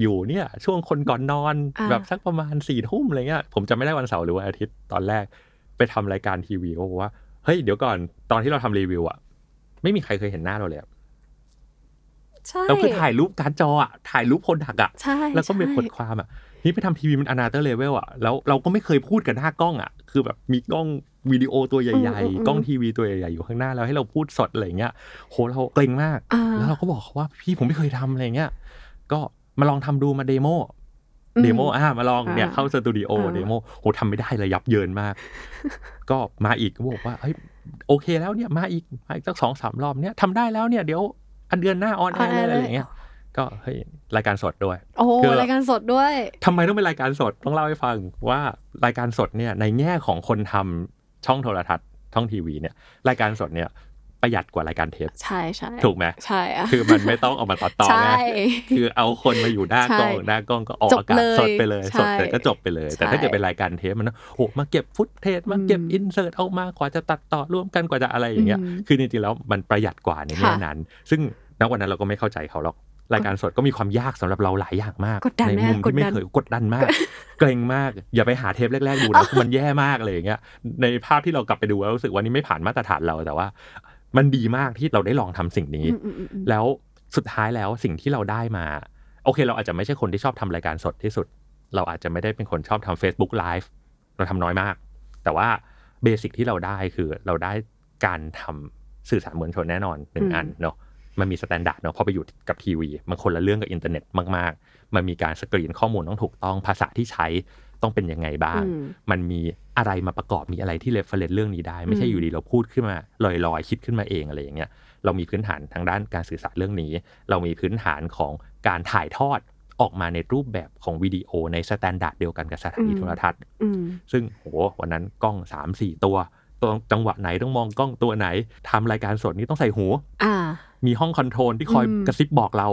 อยู่เนี่ยช่วงคนก่อนนอนอ่าแบบสักประมาณสี่ทุ่มอะไรเงี้ยผมจะไม่ได้วันเสาร์หรือวันอาทิตย์ตอนแรกไปทำรายการทีวีก็บอกว่าเฮ้ยเดี๋ยวก่อนตอนที่เราทำรีวิวอะไม่มีใครเคยเห็นหน้าเราเลย อะใช่เราคือถ่ายรูปการ์ดจออะถ่ายรูป product อะใช่แล้วก็มีใช่บทความอะนี่ไปทำทีวีมัน another level อะแล้วเราก็ไม่เคยพูดกับหน้ากล้องอะคือแบบมีกล้องวิดีโอตัวใหญ่ๆ กล้องทีวีตัวใหญ่ๆ อยู่ข้างหน้าแล้วให้เราพูดสดอะไรเงี้ยโหเราเกร็งมากอ่าแล้วเราก็บอกเขาว่าพี่ผมไม่เคยทำอะไรเงี้ยก็มาลองทำดูมา demo อืม demo อ่ามาลองเนี่ยอ่าเข้าสตูดิโออ่า demoโหทำไม่ได้เลยยับเยินมาก ก็มาอีกก็บอกว่าเฮ้ยโอเคแล้วเนี่ยมาอีกมาอีกสักสองสามรอบเนี่ยทำได้แล้วเนี่ยเดี๋ยวอัน เดือนหน้า on air เลยอะไรอย่างเงี้ยก็เฮ้ยรายการสดด้วย โอ้คือรายการสดด้วยทำไมต้องเป็นรายการสดต้องเล่าให้ฟังว่ารายการสดเนี่ยในแง่ของคนทำช่องโทรทัศน์ช่องทีวีเนี่ย รายการสดเนี่ยประหยัดกว่ารายการเทปใช่ใช่ถูกไหมใช่อะคือมันไม่ต้องเอามาตัดต่อใช่ไงคือเอาคนมาอยู่หน้ากล้องใช่หน้ากล้องก็ออกจบอากาศเลยสดไปเลยใช่สดเลยก็จบไปเลย แต่ถ้าใช่เกิดเป็นรายการเทปมันนะโหมาเก็บ footage มาเก็บอืม insert ออกมากว่าจะตัดต่อร่วมกันกว่าจะอะไรอย่างเงี้ยอืมคือจริงๆแล้วมันประหยัดกว่าในแง่ค่ะนั้น ซึ่ง ณวันนั้นเราก็ไม่เข้าใจเขาหรอกรายการสดก็มีความยากสำหรับเราหลายอย่างมากกดดันในไหมมุมที่ไม่กดดันเคยกดดันมาก เกรงมาก อย่าไปหาเทปแรกๆดูนะมันแย่มากเลยอย่างเงี้ยในภาพที่เรากลับไปดูแล้วรู้สึกว่านี่ไม่ผ่านมาตรฐานเราแต่ว่า มันดีมากที่เราได้ลองทำสิ่งนี้อืมอืมอืมอืมแล้วสุดท้ายแล้วสิ่งที่เราได้มา โอเค เราอาจจะไม่ใช่คนที่ชอบทำรายการสดที่สุด เราอาจจะไม่ได้เป็นคนชอบทำ Facebook Live เราทำน้อยมาก แต่ว่าเบสิกที่เราได้คือเราได้การทำสื่อสารมวลชนแน่นอนหนึ่งอืมอันเนาะ มันมี standard เนาะพอไปอยู่กับทีวีมันคนละเรื่องกับอินเทอร์เน็ตมาก ๆ มันมีการสกรีนข้อมูลต้องถูกต้องภาษาที่ใช้ต้องเป็นยังไงบ้างอืมมันมีอะไรมาประกอบมีอะไรที่ reference เรื่องนี้ได้ ไม่ใช่อืมอยู่ดีเราพูดขึ้นมาลอยๆ คิดขึ้นมาเองอะไรอย่างเงี้ยเรามีพื้นฐานทางด้านการสื่อสารเรื่องนี้ เรามีพื้นฐานของการถ่ายทอดออกมาในรูปแบบของวิดีโอใน standard เดียวกันกับสถานีอืมโทรทัศน์อืมซึ่งโหวันนั้นกล้อง 3 4 ตัวตัว จังหวะไหนต้องมองกล้องตัวไหนทำรายการสดนี้ต้องใส่หูอ่ามีห้องคอนโทรลที่คอยอืมกระซิบบอกเรา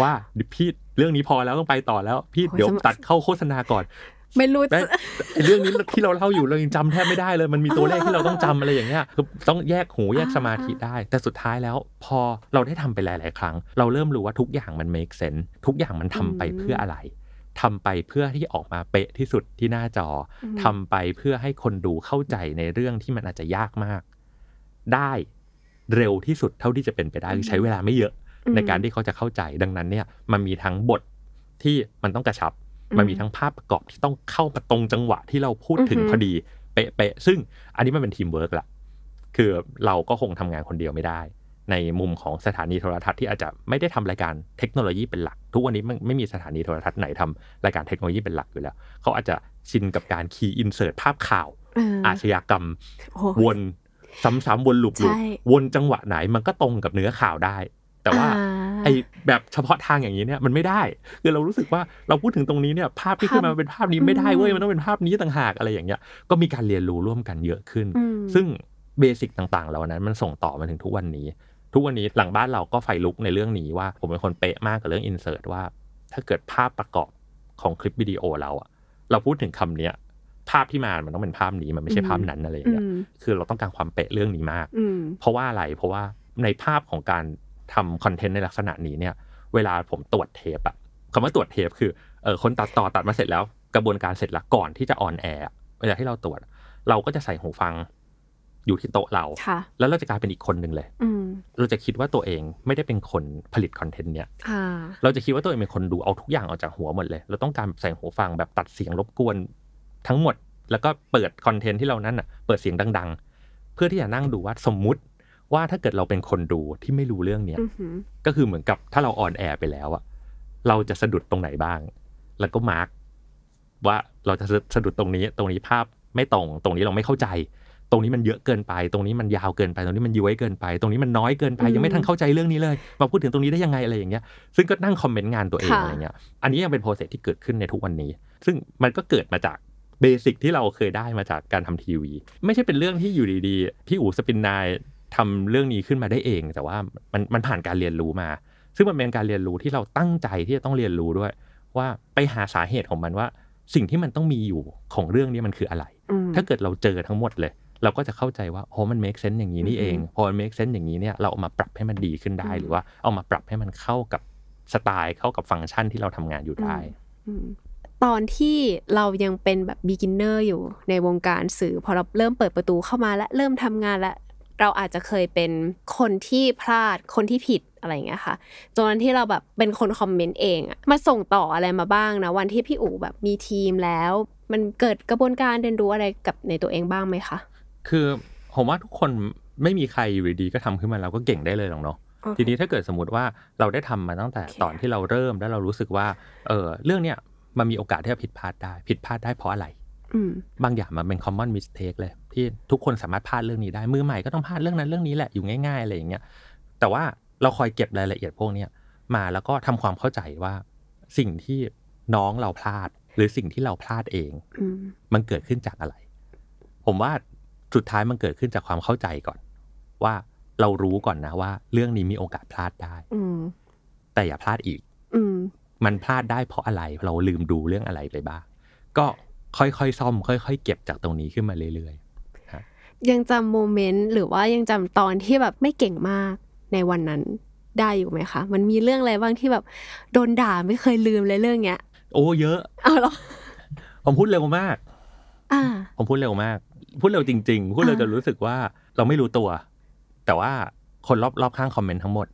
ว่าเดี๋ยวพี่เรื่องนี้พอแล้วต้องไปต่อแล้ว พี่โอ้ยเดี๋ยวสมัยตัดเข้าโฆษณาก่อนไม่รู้แม่จะงไอ้เรื่องนี้ที่เราเล่าอยู่เรายังจำแทบไม่ได้เลย มันมีตัวเลขที่เราต้องจำอะไรอย่างเงี้ยคือต้องแยกหูแยกสมาธิได้ แต่สุดท้ายแล้วพอเราได้ทำไปหลาย ๆ ครั้ง เราเริ่มรู้ว่าทุกอย่างมัน make sense ทุกอย่างมันทำไปเพื่ออะไร ทำไปเพื่อที่ออกมาเป๊ะที่สุดที่หน้าจออืมทำไปเพื่อให้คนดูเข้าใจในเรื่องที่มันอาจจะยากมาก ได้เร็วที่สุดเท่าที่จะเป็นไปได้คือใช้เวลาไม่เยอะอืมในการที่เขาจะเข้าใจดังนั้นเนี่ย มันมีทั้งบทที่มันต้องกระชับอืมมันมีทั้งภาพประกอบที่ต้องเข้ามาตรงจังหวะที่เราพูดถึงอือฮึพอดีเป๊ะๆซึ่งอันนี้มันเป็นทีมเวิร์กละคือเราก็คงทำงานคนเดียวไม่ได้ ในมุมของสถานีโทรทัศน์ที่อาจจะไม่ได้ทำรายการเทคโนโลยีเป็นหลัก ทุกวันนี้มันไม่มีสถานีโทรทัศน์ไหนทำรายการเทคโนโลยีเป็นหลักอยู่แล้ว เขาอาจจะชินกับการ key insert ภาพข่าวเอออาชญากรรมโอ้วนซ้ำๆวน loop ใช่ๆวนจังหวะไหนมันก็ตรงกับเนื้อข่าวได้ แต่ว่าอ่ไอแบบเฉพาะทางอย่างนี้เนี่ยมันไม่ได้คือเรารู้สึกว่าเราพูดถึงตรงนี้เนี่ยภาพที่ขึ้นมาเป็นภาพนี้ไม่ได้เว้ยอืมมันต้องเป็นภาพนี้ต่างหากอะไรอย่างเงี้ยก็มีการเรียนรู้ร่วมกันเยอะขึ้นอืมซึ่ง basic ต่างๆ เหล่านั้นมันส่งต่อมาถึงทุกวันนี้ ทุกวันนี้หลังบ้านเราก็ไฟลุกในเรื่องนี้ว่า ผมเป็นคนเป๊ะมากกับเรื่อง insert ว่า ถ้าเกิดภาพประกอบของคลิปวิดีโอเราอะเราพูดถึงคำเนี้ยภาพที่มา มันต้องเป็นภาพนี้ มันไม่ใช่ภาพนั้นอะไรอย่างเงี้ยอืมคือเราต้องการความเป๊ะเรื่องนี้มากอืมเพราะว่าอะไร เพราะว่าในภาพของการทำคอนเทนต์ในลักษณะนี้เนี่ย เวลาผมตรวจเทปอะคำว่าตรวจเทปคือ เออคนตัดต่อตัดมาเสร็จแล้ว กระบวนการเสร็จแล้วก่อนที่จะ on air เวลาที่เราตรวจ เราก็จะใส่หูฟัง อยู่ที่โต๊ะเราค่ะแล้วเราจะกลายเป็นอีกคนหนึ่งเลยอืมเราจะคิดว่าตัวเองไม่ได้เป็นคนผลิตคอนเทนต์เนี่ยอ่าเราจะคิดว่าตัวเองเป็นคนดูเอาทุกอย่างออกจากหัวหมดเลย เราต้องการใส่หูฟังแบบตัดเสียงรบกวนทั้งหมด แล้วก็เปิดคอนเทนต์ที่เรานั้นอะ เปิดเสียงดัง ๆ เพื่อที่จะนั่งดูว่าสมมุติว่าถ้าเกิดเราเป็นคนดูที่ไม่รู้เรื่องเนี้ยอือหือก็คือเหมือนกับถ้าเรา on air ไปแล้วอะเราจะสะดุดตรงไหนบ้าง แล้วก็ mark ว่าเราจะสะดุดตรงนี้ ตรงนี้ภาพไม่ตรง ตรงนี้เราไม่เข้าใจต รงนี้มันเยอะเกินไป ตรงนี้มันยาวเกินไป ตรงนี้มันย้วยเกินไป ตรงนี้มันน้อยเกินไปอืมยังไม่ทันเข้าใจเรื่องนี้เลย มาพูดถึงตรงนี้ได้ยังไงอะไรอย่างเงี้ย ซึ่งก็นั่งคอมเมนต์งานตัวเองค่ะอะไรเงี้ย อันนี้ยังเป็น process ที่เกิดขึ้นในทุกวันนี้ ซึ่งมันก็เกิดมาจาก basic ที่เราเคยได้มาจากการทำทีวี ไม่ใช่เป็นเรื่องที่อยู่ดีๆ พี่อู๋ spin9ทำเรื่องนี้ขึ้นมาได้เอง แต่ว่ามันมันผ่านการเรียนรู้มา ซึ่งมันเป็นการเรียนรู้ที่เราตั้งใจที่จะต้องเรียนรู้ด้วย ว่าไปหาสาเหตุของมันว่า สิ่งที่มันต้องมีอยู่ของเรื่องนี้มันคืออะไรอืมถ้าเกิดเราเจอทั้งหมดเลย เราก็จะเข้าใจว่าโอ้มัน make sense อย่างนี้นี่เองอืมพอมัน make sense อย่างนี้เนี่ยเราเอามาปรับให้มันดีขึ้นได้อืมหรือว่าเอามาปรับให้มันเข้ากับสไตล์เข้ากับฟังก์ชันที่เราทำงานอยู่ได้อืมตอนที่เรายังเป็นแบบ beginner อยู่ในวงการสื่อ พอเราเริ่มเปิดประตูเข้ามาและเริ่มทำงานและเราอาจจะเคยเป็นคนที่พลาดคนที่ผิดอะไรอย่างเงี้ยค่ะจนวันที่เราแบบเป็นคนคอมเมนต์เองอะมาส่งต่ออะไรมาบ้างนะวันที่พี่อู๋แบบมีทีมแล้ว มันเกิดกระบวนการเรียนรู้อะไรกับในตัวเองบ้างไหมคะ คือผมว่าทุกคนไม่มีใครอยู่ดีๆก็ทำขึ้นมาแล้วก็เก่งได้เลยหรอกเนาะโอเคทีนี้ถ้าเกิดสมมติว่าเราได้ทำมาตั้งแต่โอเคตอนที่เราเริ่มแล้วเรารู้สึกว่า เออเรื่องเนี้ยมันมีโอกาสที่จะผิดพลาดได้ ผิดพลาดได้เพราะอะไรอืมบางอย่างมันเป็น common mistake เลย ที่ทุกคนสามารถพลาดเรื่องนี้ได้ มือใหม่ก็ต้องพลาดเรื่องนั้นเรื่องนี้แหละอยู่ง่ายๆอะไรอย่างเงี้ยแต่ว่าเราคอยเก็บรายละเอียดพวกเนี้ยมาแล้วก็ทำความเข้าใจว่าสิ่งที่น้องเราพลาด หรือสิ่งที่เราพลาดเองอืมมันเกิดขึ้นจากอะไร ผมว่า สุดท้ายมันเกิดขึ้นจากความเข้าใจก่อน ว่าเรารู้ก่อนนะว่า เรื่องนี้มีโอกาสพลาดได้อืมแต่อย่าพลาดอีกอืมมันพลาดได้เพราะอะไร เราลืมดูเรื่องอะไรไปบ้าง ก็ค่อยๆซ่อม ค่อย ๆ เก็บจากตรงนี้ขึ้นมาเรื่อยยังจำโมเมนต์หรือว่ายังจำตอนที่แบบไม่เก่งมากในวันนั้นได้อยู่ไหมคะ มันมีเรื่องอะไรบ้างที่แบบโดนด่าไม่เคยลืมเลยเรื่องเนี้ยๆโอ้เยอะ เอาเหรอ ผมพูดเร็วมาก อ่า ผมพูดเร็วมาก พูดเร็วจริง ๆ พูดเร็วอ่าจนรู้สึกว่าเราไม่รู้ตัว แต่ว่าคนรอบรอบข้างคอมเมนต์ทั้งหมด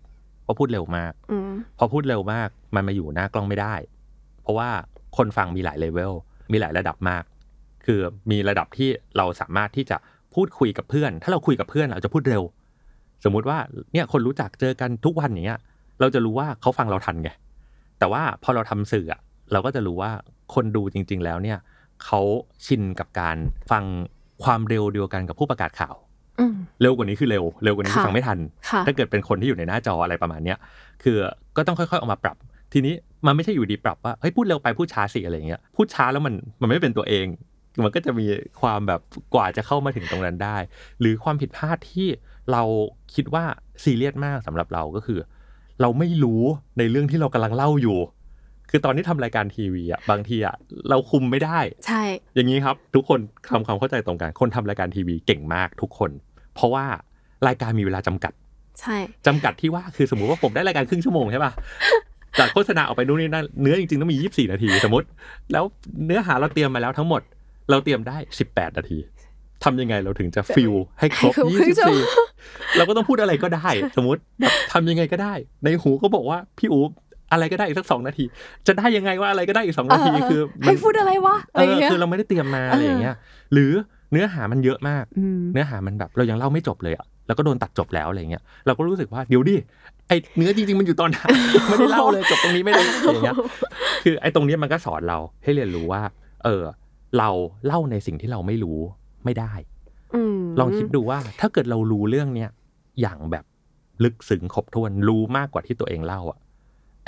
ก็พูดเร็วมากอืมพอพูดเร็วมากมันมาอยู่หน้ากล้องไม่ได้ เพราะว่าคนฟังมีหลายเลเวลมีหลายระดับมาก คือมีระดับที่เราสามารถที่จะพูดคุยกับเพื่อน ถ้าเราคุยกับเพื่อนเราจะพูดเร็ว สมมุติว่าเนี่ยคนรู้จักเจอกันทุกวันอย่างเงี้ย เราจะรู้ว่าเขาฟังเราทันไงแต่ว่าพอเราทำสื่ออะเราก็จะรู้ว่าคนดูจริง ๆ แล้วเนี่ยเขาชินกับการฟัง ความเร็วเดียวกันกับผู้ประกาศข่าวอืมเร็วกว่านี้คือเร็ว เร็วกว่านี้คือค่ะฟังไม่ทันค่ะถ้าเกิดเป็นคนที่อยู่ในหน้าจออะไรประมาณเนี้ยคือก็ต้องค่อยๆออกมาปรับ ทีนี้มันไม่ใช่อยู่ดีปรับว่าเฮ้ยพูดเร็วไปพูดช้าสิอะไรเงี้ยพูดช้าแล้วมันมันไม่เป็นตัวเอง มันก็จะมีความแบบกว่าจะเข้ามาถึงตรงนั้นได้ หรือความผิดพลาดที่เราคิดว่าซีเรียสมากสำหรับเราก็คือ เราไม่รู้ในเรื่องที่เรากำลังเล่าอยู่ คือตอนที่ทำรายการทีวีอะบางทีอะเราคุมไม่ได้ ใช่ อย่างนี้ครับ ทุกคนทำความเข้าใจตรงกันคนทำรายการทีวีเก่งมากทุกคน เพราะว่ารายการมีเวลาจำกัด ใช่จำกัดที่ว่าคือสมมุติว่าผมได้รายการครึ่งชั่วโมงใช่ป่ะจากโฆษณาออกไปนู่นนี่นั่นเนื้อจริงๆต้องมี 24 นาทีสมมติ แล้วเนื้อหาเราเตรียมมาแล้วทั้งหมด เราเตรียมได้ 18 นาทีทำยังไงเราถึงจะฟิลให้ครบ 24 เราก็ต้องพูดอะไรก็ได้ สมมติแบบทำยังไงก็ได้ ในหูก็บอกว่าพี่อู๋ อะไรก็ได้อีกสักสองนาที จะได้ยังไงว่าอะไรก็ได้อีกสองนาทีเออคือมันให้พูดอะไรวะอะเอไรอเงี้ยคือเราไม่ได้เตรียมมาอะไรอย่างเงี้ย หรือเนื้อหามันเยอะมากอืมเนื้อหามันแบบเรายังเล่าไม่จบเลยอะแล้วก็โดนตัดจบแล้วอะไรเงี้ยเราก็รู้สึกว่าเดี๋ยวดิไอเนื้อจริงๆมันอยู่ตอนไหนไม่ได้เล่าเลยจบตรงนี้ไม่ได้อะไรอย่างเงี้ยคือไอตรงเนี้ยมันก็สอนเราให้เรียนรู้ว่า เออ เราเล่าในสิ่งที่เราไม่รู้ไม่ได้อืมลองคิดดูว่า ถ้าเกิดเรารู้เรื่องเนี้ยอย่างแบบลึกซึ้งครบถ้วนรู้มากกว่าที่ตัวเองเล่าอะไ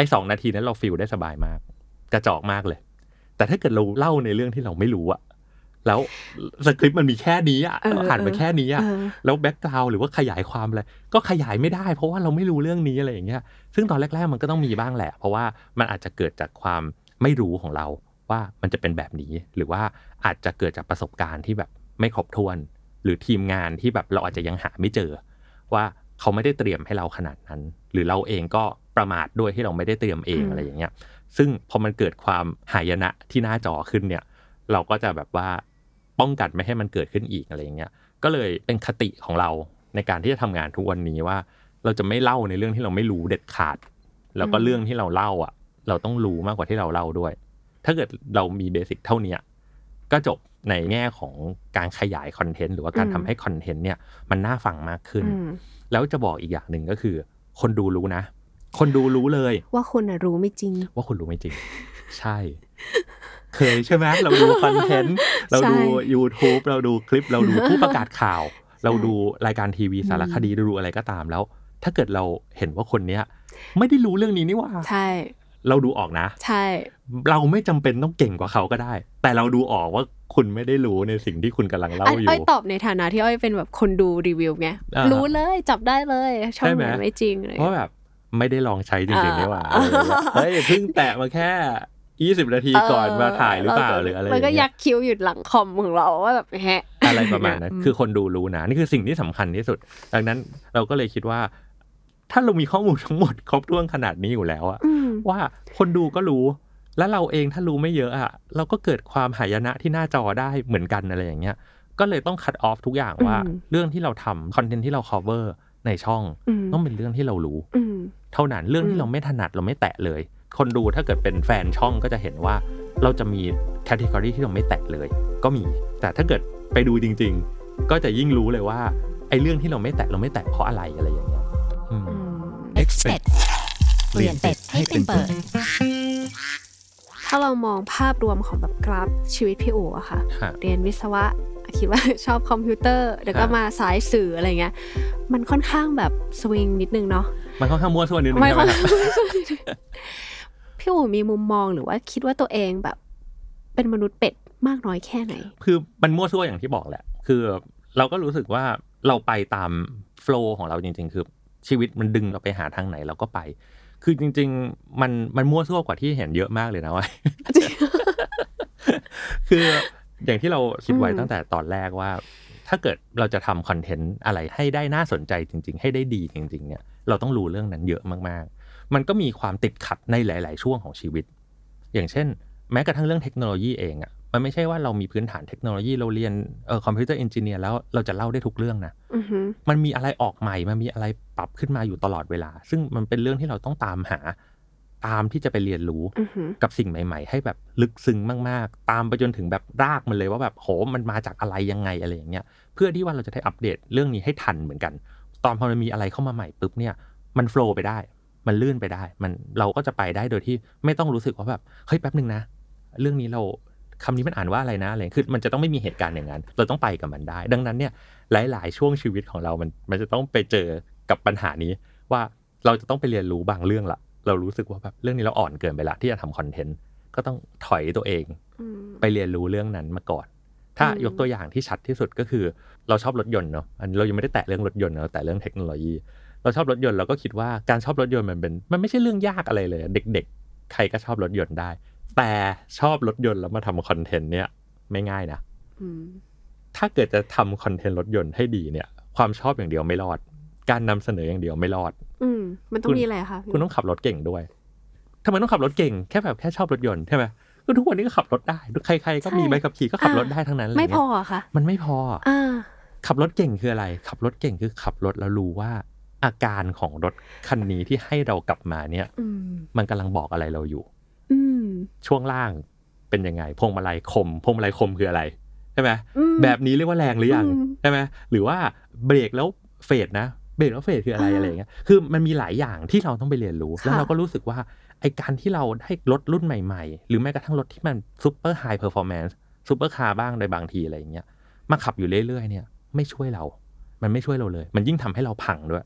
อสองนาทีนั้นเรา fill ได้สบายมาก กระจอกมากเลย แต่ถ้าเกิดเราเล่าในเรื่องที่เราไม่รู้อะแล้วสคริปต์มันมีแค่นี้อะเออเราอ่านมาแค่นี้อะเออแล้ว background หรือว่าขยายความอะไรก็ขยายไม่ได้ เพราะว่าเราไม่รู้เรื่องนี้อะไรอย่างเงี้ยซึ่งตอนแรก ๆ มันก็ต้องมีบ้างแหละ เพราะว่ามันอาจจะเกิดจากความไม่รู้ของเราว่ามันจะเป็นแบบนี้ หรือว่าอาจจะเกิดจากประสบการณ์ที่แบบไม่ครบถ้วน หรือทีมงานที่แบบเราอาจจะยังหาไม่เจอ ว่า เขาไม่ได้เตรียมให้เราขนาดนั้น หรือเราเองก็ประมาทด้วยที่เราไม่ได้เตรียมเองอืมอะไรอย่างเงี้ย ซึ่งพอมันเกิดความหายนะที่หน้าจอขึ้นเนี่ย เราก็จะแบบว่าป้องกันไม่ให้มันเกิดขึ้นอีกอะไรอย่างเงี้ย ก็เลยเป็นคติของเราในการที่จะทำงานทุกวันนี้ว่า เราจะไม่เล่าในเรื่องที่เราไม่รู้เด็ดขาด แล้วก็อืมเรื่องที่เราเล่าอะ เราต้องรู้มากกว่าที่เราเล่าด้วย ถ้าเกิดเรามีเบสิกเท่าเนี้ยก็จบในแง่ของการขยายคอนเทนต์หรือว่าการทำให้คอนเทนต์เนี่ยมันน่าฟังมากขึ้นอืม แล้วจะบอกอีกอย่างหนึ่งก็คือ คนดูรู้นะ คนดูรู้เลย ว่าคุณน่ะรู้ไม่จริง ว่าคุณรู้ไม่จริง ใช่ เคยใช่ไหมเราดูคอนเทนต์เราดูใช่ YouTube เราดูคลิปเราดูผู้ประกาศข่าว เราดูรายการทีวีสารคดีเราดูอะไรก็ตามแล้ว ถ้าเกิดเราเห็นว่าคนเนี้ย ไม่ได้รู้เรื่องนี้นี่หว่าใช่เราดูออกนะ ใช่ เราไม่จำเป็นต้องเก่งกว่าเขาก็ได้ แต่เราดูออกว่า คุณไม่ได้รู้ในสิ่งที่คุณกำลังเล่าอ้อยอยู่อ้อยตอบในฐานะที่อ้อยเป็นแบบคนดูรีวิวไงอ่าฮะรู้เลยจับได้เลยช่องใช่ไหไหมนไม่จริงอะไรเพราะแบบไม่ได้ลองใช้จริงๆอ่านี่หว่าอะไรอย่างเงี้ยเฮ้ยเพิ่งแตะมาแค่ยี่สิบนาทีก่อนมาถ่ายหรือเปล่าหรืออะไรอมันย่างก็เงี้ยัยกคิ้วอยู่หลังคอมของเราว่าแบบแฮะอะไรประมาณนั้นอืมคือคนดูรู้นะนี่คือสิ่งที่สำคัญที่สุด ดังนั้นเราก็เลยคิดว่า ถ้าเรามีข้อมูลทั้งหมดครบถ้วนขนาดนี้อยู่แล้วอะอืมว่าคนดูก็รู้ แล้วเราเองถ้ารู้ไม่เยอะอะเราก็เกิดความหายนะที่หน้าจอได้เหมือนกันอะไรอย่างเงี้ยก็เลยต้องคัดออฟทุกอย่างว่าอืมเรื่องที่เราทำคอนเทนต์ที่เรา cover ในช่องอืมต้องเป็นเรื่องที่เรารู้อืมเท่านั้นเรื่องอืที่มเราไม่ถนัดเราไม่แตะเลย คนดูถ้าเกิดเป็นแฟนช่องก็จะเห็นว่าเราจะมีแคตตากรีที่เราไม่แตะเลย ก็มี แต่ถ้าเกิดไปดูจริง ๆ ก็จะยิ่งรู้เลยว่าไอ้เรื่องที่เราไม่แตะเราไม่แตะเพราะอะไรอะไรอย่างเงี้ยอืมอืม Expect เปลี่ยนเป็ดให้เป็นเปิด ถ้าเรามองภาพรวมของแบบกราฟชีวิตพี่อู๋อะค่ะฮะเรียนวิศวะคิดว่าชอบคอมพิวเตอร์แล้วก็ฮะมาสายสื่ออะไรเงี้ย มันค่อนข้างแบบสวิงนิดนึงเนาะมันค่อนข้างมั่วส่วนนิดนึงไม่ใช่ไหค่มอยครับพี่อู๋มีมุมมองหรือว่าคิดว่าตัวเองแบบ เป็นมนุษย์เป็ดมากน้อยแค่ไหน คือมันมั่วซั่วอย่างที่บอกแหละ คือเราก็รู้สึกว่าเราไปตามโฟล์ของเราจริง ๆ คือชีวิตมันดึงเราไปหาทางไหนเราก็ไป คือจริง ๆ มันมันมั่วซั่วกว่าที่เห็นเยอะมากเลยนะว่าคืออย่างที่เราคิดไว้ตั้งแต่ตอนแรกว่า ถ้าเกิดเราจะทำคอนเทนต์อะไรให้ได้น่าสนใจจริง ๆ ให้ได้ดีจริง ๆ เนี่ย เราต้องรู้เรื่องนั้นเยอะมากๆ มันก็มีความติดขัดในหลาย ๆ ช่วงของชีวิต อย่างเช่น แม้กระทั่งเรื่องเทคโนโลยีเองอะ มันไม่ใช่ว่าเรามีพื้นฐานเทคโนโลยีเราเรียนเอ่อ computer engineer แล้วเราจะเล่าได้ทุกเรื่องนะอือหือมันมีอะไรออกใหม่ มันมีอะไรปรับขึ้นมาอยู่ตลอดเวลา ซึ่งมันเป็นเรื่องที่เราต้องตามหา ตามที่จะไปเรียนรู้อือหือกับสิ่งใหม่ ๆ ให้แบบลึกซึ้งมากๆ ตามไปจนถึงแบบรากมันเลยว่าแบบโหมันมาจากอะไรยังไงอะไรอย่างเงี้ยเพื่อที่ว่าเราจะได้อัปเดตเรื่องนี้ให้ทันเหมือนกัน ตอนพอมันมีอะไรเข้ามาใหม่ปุ๊บเนี่ยมันโฟล์ไปได้ มันลื่นไปได้ มันเราก็จะไปได้โดยที่ไม่ต้องรู้สึกว่าแบบเฮ้ยแป๊บหนึ่งนะ เรื่องนี้เรา คำนี้มันอ่านว่าอะไรนะอะไรคือมันจะต้องไม่มีเหตุการณ์อย่างนั้น เราต้องไปกับมันได้ ดังนั้นเนี่ยหลาย ๆ ช่วงชีวิตของเรามันมันจะต้องไปเจอกับปัญหานี้ ว่าเราจะต้องไปเรียนรู้บางเรื่องละเรารู้สึกว่าแบบเรื่องนี้เราอ่อนเกินไปละที่จะทำคอนเทนต์ก็ต้องถอยตัวเองอืมไปเรียนรู้เรื่องนั้นมาก่อน ถ้าอืมยกตัวอย่างที่ชัดที่สุดก็คือ เราชอบรถยนต์เนาะอันนี้เรายังไม่ได้แตะเรื่องรถยนต์เนาะแต่เรื่องเทคโนโลยี เราชอบรถยนต์เราก็คิดว่าการชอบรถยนต์มันเป็นมันไม่ใช่เรื่องยากอะไรเลย เด็ก ๆ ใครก็ชอบรถยนต์ได้ แต่ชอบรถยนต์แล้วมาทำคอนเทนต์เนี่ยไม่ง่ายนะอืมถ้าเกิดจะทำคอนเทนต์รถยนต์ให้ดีเนี่ย ความชอบอย่างเดียวไม่รอด การนำเสนออย่างเดียวไม่รอด อืมมันต้อคุงณมีอะไรคะพี่คุณต้องขับรถเก่งด้วยทำไมต้องขับรถเก่งแค่แบบแค่ชอบรถยนต์ใช่ไหมก็ทุกวันนี้ก็ขับรถได้ใครๆก็มีใบขับขี่ก็ขับรถได้ทั้งนั้นอะไรไม่เงี้ยพออะค่ะ มันไม่พออ่าขับรถเก่งคืออะไร ขับรถเก่งคือขับรถแล้วรู้ว่า อาการของรถคันนี้ที่ให้เรากลับมาเนี่ยอืมมันกำลังบอกอะไรเราอยู่อืม ช่วงล่างเป็นยังไง พวงมาลัยคม พวงมาลัยคมคืออะไรใช่ไหมอืมแบบนี้เรียกว่าแรงหรือยังอืมใช่ไหมหรือว่าเบรกแล้ว fade นะเบรกแล้ว fade คืออะไรอ่าอะไรอย่างเงี้ยคือมันมีหลายอย่างที่เราต้องไปเรียนรู้ค่ะแล้วเราก็รู้สึกว่าไอการที่เราได้รถรุ่นใหม่ๆ หรือแม้กระทั่งรถที่มัน super high performance ซูเปอร์คาร์บ้างในบางทีอะไรอย่างเงี้ยมาขับอยู่เรื่อยๆเนี่ยไม่ช่วยเรา มันไม่ช่วยเราเลย มันยิ่งทำให้เราพังด้วย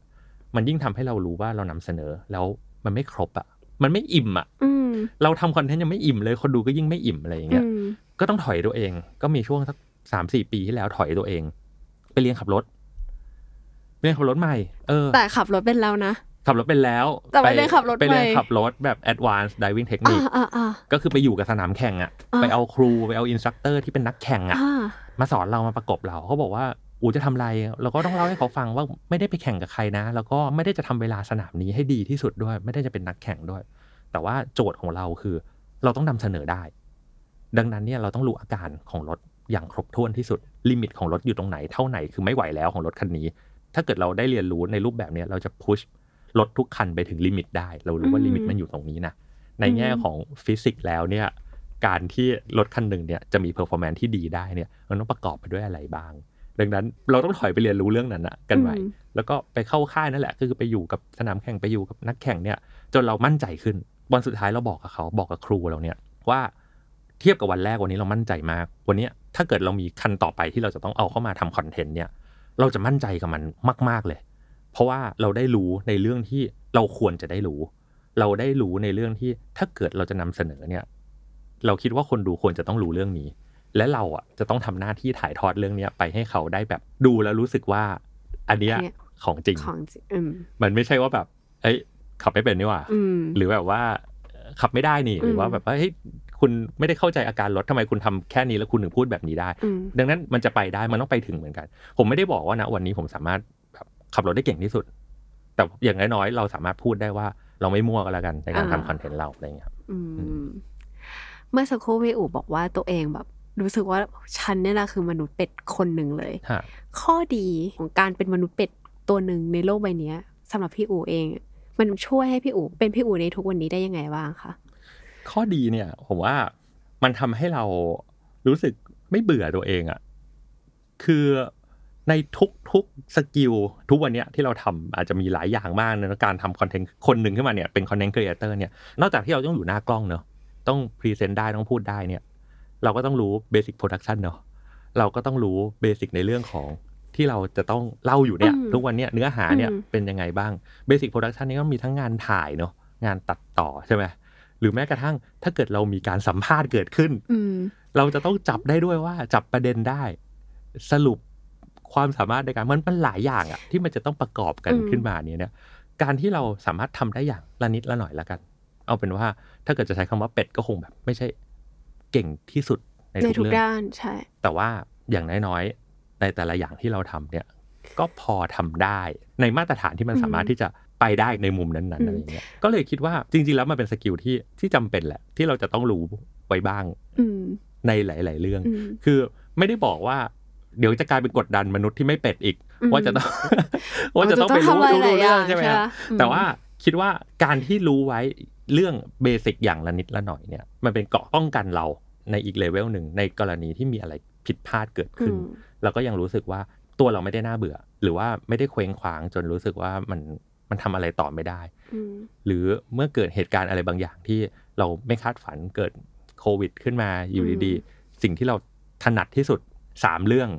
มันยิ่งทำให้เรารู้ว่าเรานำเสนอแล้วมันไม่ครบอะมันไม่อิ่มอะอืม เราทำคอนเทนต์ยังไม่อิ่มเลย คนดูก็ยิ่งไม่อิ่มอะไรอย่างเงี้ยอืมก็ต้องถอยตัวเอง ก็มีช่วงสักสามสี่ปีที่แล้วถอยตัวเอง ไปเรียนขับรถไปเรียนขับรถใหม่เออแต่ขับรถเป็นแล้วนะขับรถเป็นแล้วแต่ไม่ได้ขับรถไปเรียนใหม่ขับรถแบบ advanced driving อ่า technique อ่าอ่าก็คือไปอยู่กับสนามแข่งอะอ่าไปเอาครูไปเอา instructor ที่เป็นนักแข่งอะอ่ามาสอนเรามาประกบเราเขาบอกว่าอู๋จะทำอะไร เราก็ต้องเล่าให้เขาฟังว่าไม่ได้ไปแข่งกับใครนะ แล้วก็ไม่ได้จะทำเวลาสนามนี้ให้ดีที่สุดด้วย ไม่ได้จะเป็นนักแข่งด้วย แต่ว่าโจทย์ของเราคือ เราต้องนำเสนอได้ ดังนั้นเนี่ยเราต้องรู้อาการของรถอย่างครบถ้วนที่สุด limit ของรถอยู่ตรงไหนเท่าไหนคือไม่ไหวแล้วของรถคันนี้ ถ้าเกิดเราได้เรียนรู้ในรูปแบบเนี้ยเราจะ push รถทุกคันไปถึง limit ได้ เรารู้ว่าอืม limit มันอยู่ตรงนี้นะในอืมแง่ของฟิสิกส์แล้วเนี่ยการที่รถคันหนึ่งเนี่ยจะมี performance ที่ดีได้เนี่ยมันต้องประกอบไปด้วยอะไรบ้าง ดังนั้นเราต้องถอยไปเรียนรู้เรื่องนั้นนะกันใหม่อืมแล้วก็ไปเข้าค่ายนั่นแหละก็คือไปอยู่กับสนามแข่งไปอยู่กับนักแข่งเนี่ยจนเรามั่นใจขึ้น วันสุดท้ายเราบอกกับเขาบอกกับครูเราเนี่ยว่าเทียบกับวันแรกวันนี้เรามั่นใจมาก วันเนี้ยถ้าเกิดเรามีคันต่อไปที่เราจะต้องเอาเข้ามาทำคอนเทนต์เนี่ยเราจะมั่นใจกับมันมาก ๆเลย เพราะว่าเราได้รู้ในเรื่องที่เราควรจะได้รู้ เราได้รู้ในเรื่องที่ถ้าเกิดเราจะนำเสนอเนี่ย เราคิดว่าคนดูควรจะต้องรู้เรื่องนี้ และเราอะจะต้องทำหน้าที่ถ่ายทอดเรื่องเนี้ยไปให้เขาได้แบบดูแล้วรู้สึกว่า อันเนี้ยอันเนี้ยของจริงของจริงอืมมันไม่ใช่ว่าแบบเอ้ย ขับไม่เป็นนี่หว่าอืมหรือแบบว่าเอ่อขับไม่ได้นี่หรือว่าอืมแบบว่าเฮ้ยคุณไม่ได้เข้าใจอาการรถทำไมคุณทำแค่นี้แล้วคุณถึงพูดแบบนี้ได้อืมดังนั้นมันจะไปได้มันต้องไปถึงเหมือนกัน ผมไม่ได้บอกว่านะวันนี้ผมสามารถแบบขับรถได้เก่งที่สุด แต่อย่างน้อยๆเราสามารถพูดได้ว่าเราไม่มั่วกันแล้วกันในการทำคอนเทนต์เราอะไรอย่างเงี้ยครับอืมเมื่อสักครู่พี่อู๋บอกว่าตัวเองแบบ รู้สึกว่าฉันเนี่ยนะคือมนุษย์เป็ดคนหนึ่งเลยฮะข้อดีของการเป็นมนุษย์เป็ดตัวหนึ่งในโลกใบเนี้ยสำหรับพี่อู๋เอง มันช่วยให้พี่อู๋เป็นพี่อู๋ในทุกวันนี้ได้ยังไงบ้างคะข้อดีเนี่ยผมว่ามันทำให้เรารู้สึกไม่เบื่อตัวเองอะคือในทุกๆ skill ทุกวันเนี้ยที่เราทำอาจจะมีหลายอย่างมากในการทำคอนเทนต์คนหนึ่งขึ้นมาเนี่ยเป็น content creator เนี่ยนอกจากที่เราต้องอยู่หน้ากล้องเนอะต้อง present ได้ต้องพูดได้เนี่ย เราก็ต้องรู้เบสิ c โปรดักชันเนอะเราก็ต้องรู้เบสิ c ในเรื่องของ ที่เราจะต้องเล่าอยู่เนี่ยอืมทุกวันเนี้ยเนื้อหาเนี่ยอืมเป็นยังไงบ้างเบสิ c โปรดักชันนี่ก็มีทั้งงานถ่ายเนอะงานตัดต่อใช่ไหมหรือแม้กระทั่งถ้าเกิดเรามีการสัมภาษณ์เกิดขึ้นอืมเราจะต้องจับได้ด้วยว่าจับประเด็นได้ สรุปความสามารถในการมันมันหลายอย่างอะที่มันจะต้องประกอบกันอืมขึ้นมาเนี่ยเนี่ย การที่เราสามารถทำได้อย่างละนิดละหน่อยละกัน เอาเป็นว่าถ้าเกิดจะใช้คำว่าเป็ดก็คงแบบ ไม่ใช่เก่งที่สุดในในทุกทุกเรื่องด้านใช่ แต่ว่าอย่างน้อยๆ ในแต่ละอย่างที่เราทำเนี่ย ก็พอทำได้ในมาตรฐานที่มันอืมสามารถที่จะไปได้ในมุมนั้นๆอืมอะไรอย่างเงี้ยก็เลยคิดว่าจริง ๆ แล้วมันเป็นสกิลที่ที่จำเป็นแหละ ที่เราจะต้องรู้ไว้บ้างอืมในหลาย ๆ เรื่องอืมคือไม่ได้บอกว่าเดี๋ยวจะกลายเป็นกดดันมนุษย์ที่ไม่เป็ดอีกอืมว่าจะต้องว่าจะต้องไปรู้ทำอะไรรู้หลายเรื่องอย่างใช่ไหมใช่คไหมรับอืมแต่ว่าคิดว่าการที่รู้ไว้เรื่องเบสิกอย่างละนิดละหน่อยเนี่ย มันเป็นเกราะป้องกันเราในอีกเลเวลหนึ่งในกรณีที่มีอะไรผิดพลาดเกิดขึ้นอืม เราก็ยังรู้สึกว่าตัวเราไม่ได้น่าเบื่อ หรือว่าไม่ได้เคว้งคว้างจนรู้สึกว่ามันมันทำอะไรต่อไม่ได้อืมหรือเมื่อเกิดเหตุการณ์อะไรบางอย่างที่เราไม่คาดฝันเกิดโควิด ขึ้นมาอยู่ดีๆ สิ่งที่เราถนัดที่สุดสามเรื่อง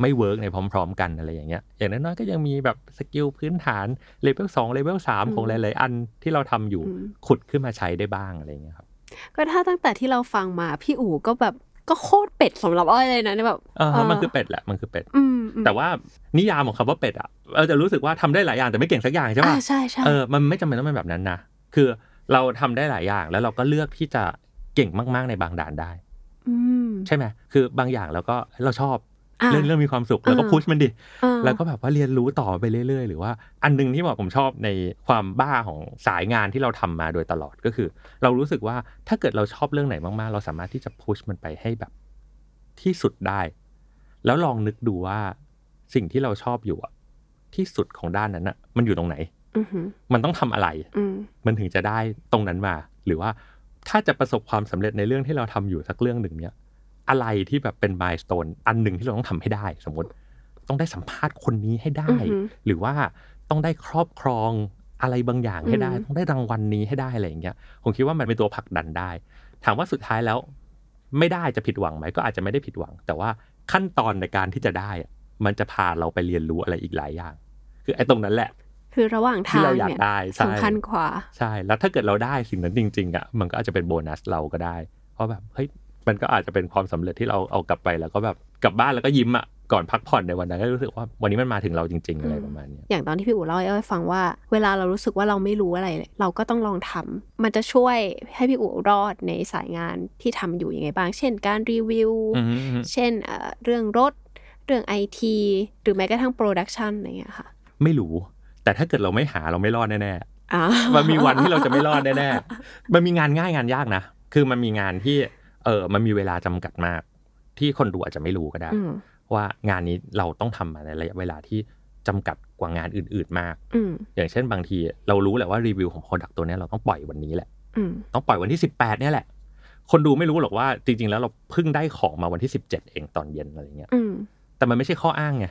ไม่ work ในพร้อม ๆ กันอะไรอย่างเงี้ย อย่างน้อยๆก็ยังมีแบบ skill พื้นฐาน level สอง level สามของหลายๆ อันที่เราทำอยู่อืมขุดขึ้นมาใช้ได้บ้างอะไรอย่างเงี้ยครับ ก็ถ้าตั้งแต่ที่เราฟังมาพี่อู๋ก็แบบ ก็โคตรเป็ดสำหรับอ้อยเลยนะเนี่ยแบบอ่าเฮะมันคือเป็ดแหละมันคือเป็ดอืมอืมแต่ว่านิยามของคำว่าเป็ดอะเราจะรู้สึกว่าทำได้หลายอย่างแต่ไม่เก่งสักอย่างใช่อ่าปะใช่ใช่เออมันไม่จำเป็นต้องเป็นแบบนั้นนะคือเราทำได้หลายอย่างแล้วเราก็เลือกที่จะเก่งมาก ๆในบางด่านได้อืมใช่ไหมคือบางอย่างเราก็เราชอบอ่า เรื่องเรื่องมีความสุขแล้วก็อ่าพุชมันดิอ่าแล้วก็แบบว่าเรียนรู้ต่อไปเรื่อยๆ หรือว่าอันหนึงที่บอกผมชอบในความบ้าของสายงานที่เราทำมาโดยตลอดก็คือ เรารู้สึกว่าถ้าเกิดเราชอบเรื่องไหนมากๆ เราสามารถที่จะพุชมันไปให้แบบที่สุดได้ แล้วลองนึกดูว่าสิ่งที่เราชอบอยู่อะที่สุดของด้านนั้นอะมันอยู่ตรงไหนอือหือมันต้องทำอะไรอืมมันถึงจะได้ตรงนั้นมา หรือว่าถ้าจะประสบความสำเร็จในเรื่องที่เราทำอยู่สักเรื่องหนึ่งเนี่ย อะไรที่แบบเป็นมายสเตนอันหนึ่งที่เราต้องทำให้ได้ สมมติต้องได้สัมภาษณ์คนนี้ให้ได้อือหือหรือว่าต้องได้ครอบครองอะไรบางอย่างให้ได้อืมต้องได้รางวัลนี้ให้ได้อะไรอย่างเงี้ยผมคิดว่ามันเป็นตัวผลักดันได้ ถามว่าสุดท้ายแล้ว ไม่ได้จะผิดหวังไหมก็อาจจะไม่ได้ผิดหวัง แต่ว่าขั้นตอนในการที่จะได้อะมันจะพาเราไปเรียนรู้อะไรอีกหลายอย่าง คือไอ้ตรงนั้นแหละ คือระหว่างที่ทางเราอยากเนี่ยได้ใช่สำคัญกว่าใช่แล้วถ้าเกิดเราได้สิ่งนั้นจริง ๆอะมันก็อาจจะเป็นโบนัสเราก็ได้ เพราะแบบเฮ้ย มันก็อาจจะเป็นความสำเร็จที่เราเอากลับไปแล้วก็แบบกลับบ้านแล้วก็ยิ้มอะก่อนพักผ่อนในวันนั้นก็รู้สึกว่าวันนี้มันมาถึงเราจริง ๆ อะไรประมาณเนี้ยอย่างตอนที่พี่อู๋เล่าให้อ้อยฟังว่า เวลาเรารู้สึกว่าเราไม่รู้อะไรเลยเราก็ต้องลองทำมันจะช่วยให้พี่อู๋รอดในสายงานที่ทำอยู่ยังไงบ้าง เช่น การรีวิวอืมเช่นเอ่อเรื่องรถ เรื่องไอทีหรือแม้กระทั่งโปรดักชันอะไรอย่างเงี้ยค่ะ ไม่รู้ แต่ถ้าเกิดเราไม่หาเราไม่รอดแน่อ่าๆมันมีวันที่เราจะไม่รอดแน่ๆมันมีงานง่ายงานยากนะ คือมันมีงานที่ เออมันมีเวลาจำกัดมาก ที่คนดูอาจจะไม่รู้ก็ได้อืมว่างานนี้เราต้องทำมาในระยะเวลาที่จำกัดกว่างานอื่น ๆ มากอืมอย่างเช่นบางทีเรารู้แหละว่ารีวิวของ Product ตัวเนี้ยเราต้องปล่อยวันนี้แหละอืมต้องปล่อยวันที่18เนี่ยแหละ คนดูไม่รู้หรอกว่าจริง ๆ แล้วเราเพิ่งได้ของมาวันที่17เองตอนเย็นอะไรเงี้ยอืมแต่มันไม่ใช่ข้ออ้างไง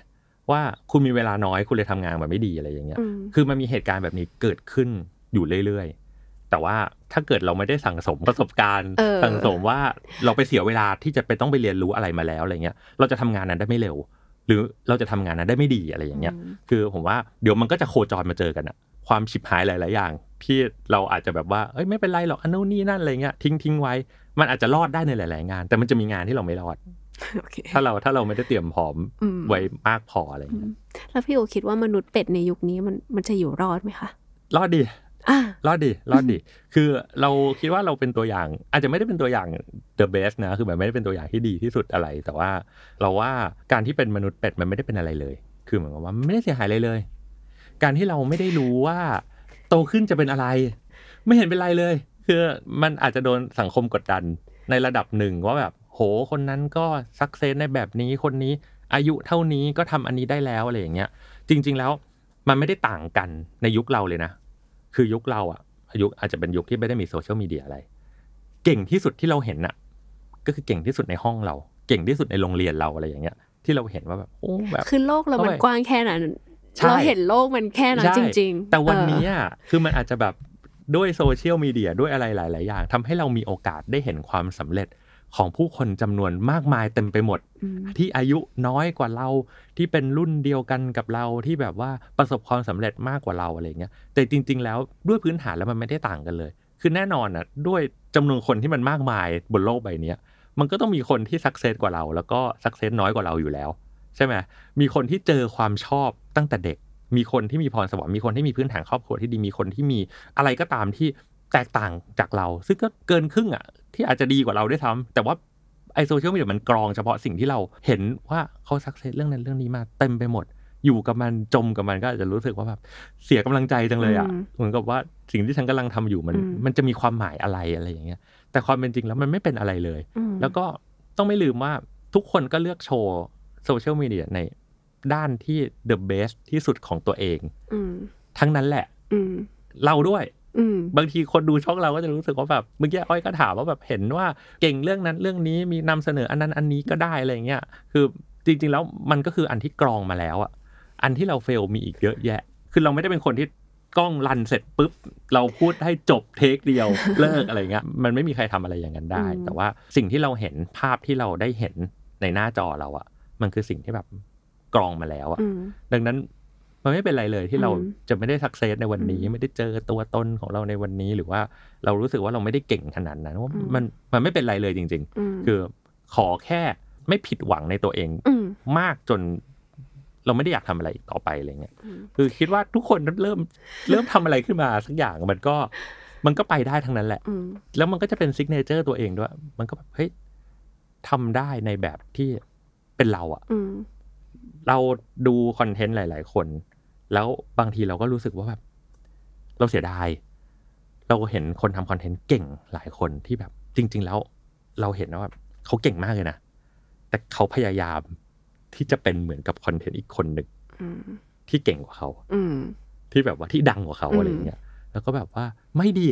ว่าคุณมีเวลาน้อยคุณเลยทำงานมาไม่ดีอะไรอย่างเงี้ยอืมคือมันมีเหตุการณ์แบบนี้เกิดขึ้นอยู่เรื่อยๆ แต่ว่า ถ้าเกิดเราไม่ได้สั่งสมประสบการณ์เออสั่งสมว่าเราไปเสียเวลาที่จะไปต้องไปเรียนรู้อะไรมาแล้วอะไรเงี้ย เราจะทำงานนั้นได้ไม่เร็ว หรือเราจะทำงานนั้นได้ไม่ดีอะไรอย่างเงี้ย คือผมว่าเดี๋ยวมันก็จะโคจรมาเจอกันอะความฉิบหายหลาย ๆ อย่างที่เราอาจจะแบบว่าเอ้ยไม่เป็นไรหรอกอันนู้นนี่นั่นอะไรเงี้ยทิ้งทิ้งไว้ มันอาจจะรอดได้ในหลาย ๆ งาน แต่มันจะมีงานที่เราไม่รอดโอเคถ้าเราถ้าเราไม่ได้เตรียมพร้อมอืมไว้มากพออะไรเงี้ยแล้วพี่โอคิดว่ามนุษย์เป็ดในยุคนี้มันมันจะอยู่รอดไหมคะ รอดดีอะ รอดดีรอดดีคือเราคิดว่าเราเป็นตัวอย่าง อาจจะไม่ได้เป็นตัวอย่าง the best นะคือแบบไม่ได้เป็นตัวอย่างที่ดีที่สุดอะไร แต่ว่าเราว่าการที่เป็นมนุษย์เป็ดมันไม่ได้เป็นอะไรเลย คือเหมือนกับว่าไม่ได้เสียหายอะไรเลย การที่เราไม่ได้รู้ว่า โตขึ้นจะเป็นอะไร ไม่เห็นเป็นไรเลย คือมันอาจจะโดนสังคมกดดันในระดับหนึ่งว่าแบบ โหคนนั้นก็สักเซสในแบบนี้คนนี้อายุเท่านี้ก็ทำอันนี้ได้แล้วอะไรอย่างเงี้ย จริง ๆแล้วมันไม่ได้ต่างกันในยุคเราเลยนะ คือยุคเราอะยุคอาจจะเป็นยุคที่ไม่ได้มีโซเชียลมีเดียอะไร เก่งที่สุดที่เราเห็นอะก็คือเก่งที่สุดในห้องเรา เก่งที่สุดในโรงเรียนเราอะไรอย่างเงี้ย ที่เราเห็นว่าแบบโอ้แบบคือโลกเรามันโอ้ยกว้างแค่นั้นใช่เราเห็นโลกมันแค่นั้นใช่จริง ๆ แต่วันเออนี้อะคือมันอาจจะแบบด้วยโซเชียลมีเดียด้วยอะไรหลาย ๆ อย่างทำให้เรามีโอกาสได้เห็นความสำเร็จ ของผู้คนจำนวนมากมายเต็มไปหมดอืมที่อายุน้อยกว่าเราที่เป็นรุ่นเดียวกันกับเราที่แบบว่าประสบความสำเร็จมากกว่าเราอะไรเงี้ยแต่จริง ๆ แล้วด้วยพื้นฐานแล้วมันไม่ได้ต่างกันเลย คือแน่นอนอะด้วยจำนวนคนที่มันมากมายบนโลกใบเนี้ยมันก็ต้องมีคนที่สักเซสกว่าเรา แล้วก็สักเซสน้อยกว่าเราอยู่แล้ว ใช่ไหมมีคนที่เจอความชอบตั้งแต่เด็ก มีคนที่มีพรสวรรค์มีคนที่มีพื้นฐานครอบครัวที่ดีมีคนที่มีอะไรก็ตามที่แตกต่างจากเรา ซึ่งก็เกินครึ่งอะ ที่อาจจะดีกว่าเราด้วยซ้ำแต่ว่าไอโซเชียลมีเดียมันกรองเฉพาะสิ่งที่เราเห็นว่าเขาสักเซสเรื่องนั้นเรื่องนี้มาเต็มไปหมด อยู่กับมันจมกับมันก็อาจจะรู้สึกว่าแบบเสียกำลังใจจังเลยอะอืมเหมือนกับว่าสิ่งที่ฉันกำลังทำอยู่มันอืมมันจะมีความหมายอะไรอะไรอย่างเงี้ย แต่ความเป็นจริงแล้วมันไม่เป็นอะไรเลยอืมแล้วก็ต้องไม่ลืมว่าทุกคนก็เลือกโชว์โซเชียลมีเดียในด้านที่ the best ที่สุดของตัวเองอืมทั้งนั้นแหละอืมเราด้วยอืม บางทีคนดูช่องเราก็จะรู้สึกว่าแบบเมื่อกี้อ้อยก็ถามว่าแบบเห็นว่าเก่งเรื่องนั้นเรื่องนี้มีนำเสนออันนั้นอันนี้ก็ได้อะไรเงี้ยคือจริง ๆ แล้วมันก็คืออันที่กรองมาแล้วอะอันที่เราเฟลมีอีกเยอะแยะ คือเราไม่ได้เป็นคนที่กล้องรันเสร็จปุ๊บ เราพูดให้จบเทคเดียวเลิกอะไรเงี้ยมันไม่มีใครทำอะไรอย่างนั้นได้อืมแต่ว่าสิ่งที่เราเห็นภาพที่เราได้เห็นในหน้าจอเราอะมันคือสิ่งที่แบบกรองมาแล้วอะอืมดังนั้น มันไม่เป็นไรเลยที่เราอืมจะไม่ได้สักเซสในวันนี้อืมไม่ได้เจอตัวตนของเราในวันนี้ หรือว่าเรารู้สึกว่าเราไม่ได้เก่งขนาดนั้นว่าอืมมันมันไม่เป็นไรเลยจริงอืมๆคือขอแค่ไม่ผิดหวังในตัวเองอืมมากจนเราไม่ได้อยากทำอะไรอีกต่อไปอะไรเงี้ยอืมคือคิดว่าทุกคนเริ่มเริ่มทำอะไรขึ้นมาสักอย่างมันก็มันก็ไปได้ทั้งนั้นแหละอืมแล้วมันก็จะเป็นซิกเนเจอร์ตัวเองด้วย มันก็แบบเฮ้ยทำได้ในแบบที่เป็นเราอะอืมเราดูคอนเทนต์หลาย ๆ คน แล้วบางทีเราก็รู้สึกว่าแบบเราเสียดาย เราเห็นคนทำคอนเทนต์เก่งหลายคนที่แบบ จริง ๆ แล้ว เราเห็นว่าแบบเขาเก่งมากเลยนะ แต่เขาพยายามที่จะเป็นเหมือนกับคอนเทนต์อีกคนหนึ่งอืมที่เก่งกว่าเขาอืมที่แบบว่าที่ดังกว่าเขาอืมอะไรอย่างเงี้ยแล้วก็แบบว่าไม่ดี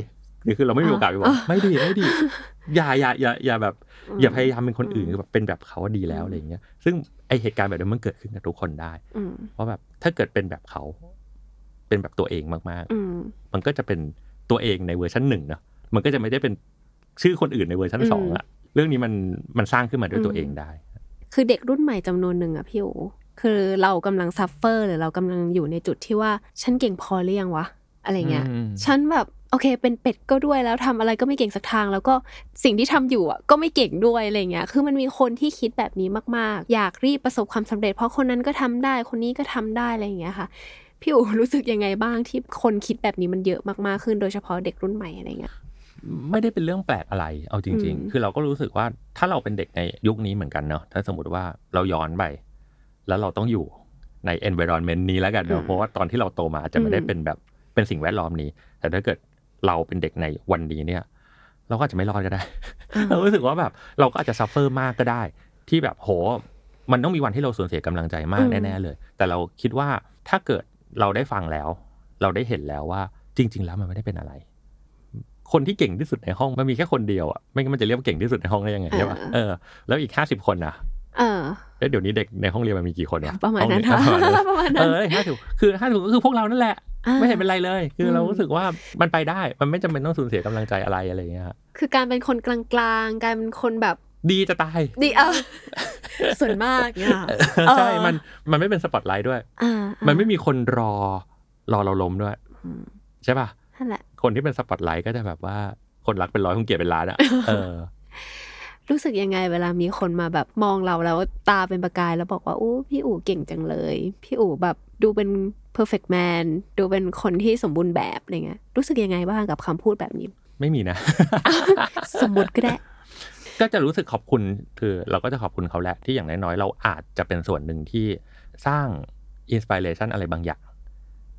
นี่คือเราไม่มีโอกาสไปบอกอะไม่ดีไม่ดีอย่าอย่าอย่าอย่าแบบ อย่าพยายามเป็นคนอื่นอืมคือแบบเป็นแบบเขาดีแล้วอะไรอย่างเงี้ย ซึ่งไอเหตุการณ์แบบนี้มันเกิดขึ้นกับทุกคนได้อืมเพราะแบบถ้าเกิดเป็นแบบเขา เป็นแบบตัวเองมากอืมๆมันก็จะเป็นตัวเองในเวอร์ชันหนึ่งเนาะมันก็จะไม่ได้เป็นชื่อคนอื่นในเวอร์ชันอืมสองอะเรื่องนี้มันมันสร้างขึ้นมาด้วยตัวอืมเองได้ คือเด็กรุ่นใหม่จำนวนหนึ่งอะพี่อู๋คือเรากำลัง suffer หรือเรากำลังอยู่ในจุดที่ว่า ฉันเก่งพอหรือยังวะ อะไรเงี้ยอืมฉันแบบ โอเค เป็นเป็ดก็ด้วยแล้วทำอะไรก็ไม่เก่งสักทาง แล้วก็สิ่งที่ทำอยู่อะก็ไม่เก่งด้วยอะไรเงี้ยคือมันมีคนที่คิดแบบนี้มากๆ อยากรีบประสบความสำเร็จ เพราะคนนั้นก็ทำได้คนนี้ก็ทำได้อะไรอย่างเงี้ยค่ะพี่อูรู้สึกยังไงบ้างที่คนคิดแบบนี้มันเยอะมากๆขึ้นโดยเฉพาะเด็กรุ่นใหม่อะไรเงี้ยไม่ได้เป็นเรื่องแปลกอะไร เอาจริงอืมๆคือเราก็รู้สึกว่าถ้าเราเป็นเด็กในยุคนี้เหมือนกันเนาะถ้าสมมติว่าเราย้อนไป แล้วเราต้องอยู่ใน environment นี้แล้วกันเนาะเพราะว่าตอนที่เราโตมาอาจจะไม่ได้เป็นแบบเป็นสิ่งแวดล้อมนี้ แต่ถ้าเกิด เราเป็นเด็กในวันนี้เนี่ย เราก็อาจจะไม่รอดก็ได้ เรารู้สึกว่าแบบเราก็อาจจะ suffer มากก็ได้ ที่แบบโห มันต้องมีวันที่เราสูญเสียกำลังใจมากอืมแน่ๆเลย แต่เราคิดว่าถ้าเกิดเราได้ฟังแล้ว เราได้เห็นแล้วว่า จริง ๆ แล้วมันไม่ได้เป็นอะไร คนที่เก่งที่สุดในห้องมันมีแค่คนเดียวอะไม่งั้นมันจะเรียกว่าเก่งที่สุดในห้องได้ยังไงใช่ปะเออแล้วอีกห้าสิบคนนะเออ แล้วเดี๋ยวนี้เด็กในห้องเรียนมันมีกี่คนวะประมาณนั้นห้องเรียนประมาณนั้นประมาณเอนั้นอห้าสิบคือห้าสิบก็คือพวกเรานั่นแหละอ่าไม่เห็นเป็นไรเลย คืออมเรารู้สึกว่ามันไปได้ มันไม่จำเป็นต้องสูญเสียกำลังใจอะไรอะไรอย่างเงี้ยฮะคือการเป็นคนกลางๆ การเป็นคนแบบดีจะตาย ดีเออส่วนมากเนี่ยใช่ มันมันไม่เป็นสปอตไลท์ด้วยอ่ามันไม่มีคนรอรอเราล้มด้วยอืมใช่ป่ะนั่นแหละคนที่เป็นสปอตไลท์ก็จะแบบว่าคนรักเป็นร้อยคนเกลียดเป็นล้านอะเออ รู้สึกยังไงเวลามีคนมาแบบมองเราแล้วตาเป็นประกายแล้วบอกว่าอู้พี่อู๋เก่งจังเลย พี่อู๋แบบดูเป็น perfect man ดูเป็นคนที่สมบูรณ์แบบอะไรเงี้ยรู้สึกยังไงบ้างกับคำพูดแบบนี้ ไม่มีนะ สมมติก็ได้ก็จะรู้สึกขอบคุณคือเราก็จะขอบคุณเขาแหละที่อย่างน้อยๆ เราอาจจะเป็นส่วนหนึ่งที่สร้างอินสปิเรชันอะไรบางอย่าง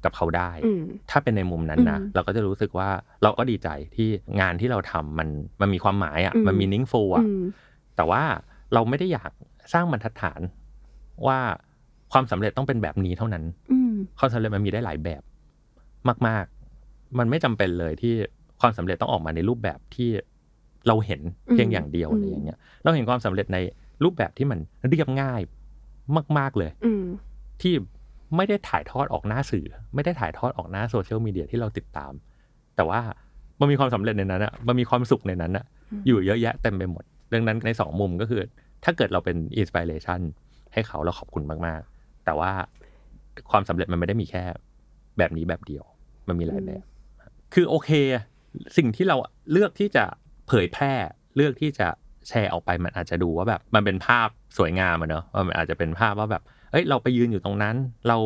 กับเขาได้อืมถ้าเป็นในมุมนั้นนะอืมเราก็จะรู้สึกว่าเราก็ดีใจที่งานที่เราทำมันมันมีความหมายอะอืมมันมีนิ่งฟูอะอืมแต่ว่าเราไม่ได้อยากสร้างบรรทัดฐานว่าความสำเร็จต้องเป็นแบบนี้เท่านั้นอืมความสำเร็จมันมีได้หลายแบบมาก ๆ มันไม่จำเป็นเลยที่ความสำเร็จต้องออกมาในรูปแบบที่เราเห็นเพียงอย่างเดียวอืมอะไรอย่างเงี้ย เราเห็นความสำเร็จในรูปแบบที่มันเรียบง่ายมาก ๆเลยอืมที่ ไม่ได้ถ่ายทอดออกหน้าสื่อ ไม่ได้ถ่ายทอดออกหน้าโซเชียลมีเดียที่เราติดตาม แต่ว่ามันมีความสำเร็จในนั้นอะมันมีความสุขในนั้นอะอืมอยู่เยอะแยะเต็มไปหมด ดังนั้นในสองมุมก็คือ ถ้าเกิดเราเป็นอินสปิเรชันให้เขาเราขอบคุณมากๆ แต่ว่าความสำเร็จมันไม่ได้มีแค่แบบนี้แบบเดียว มันมีหลายแบบ คือโอเค สิ่งที่เราเลือกที่จะเผยแพร่เลือกที่จะแชร์ออกไปมันอาจจะดูว่าแบบ มันเป็นภาพสวยงามอะเนอะว่ามันอาจจะเป็นภาพว่าแบบ เอ้ยเราไปยืนอยู่ตรงนั้น เรา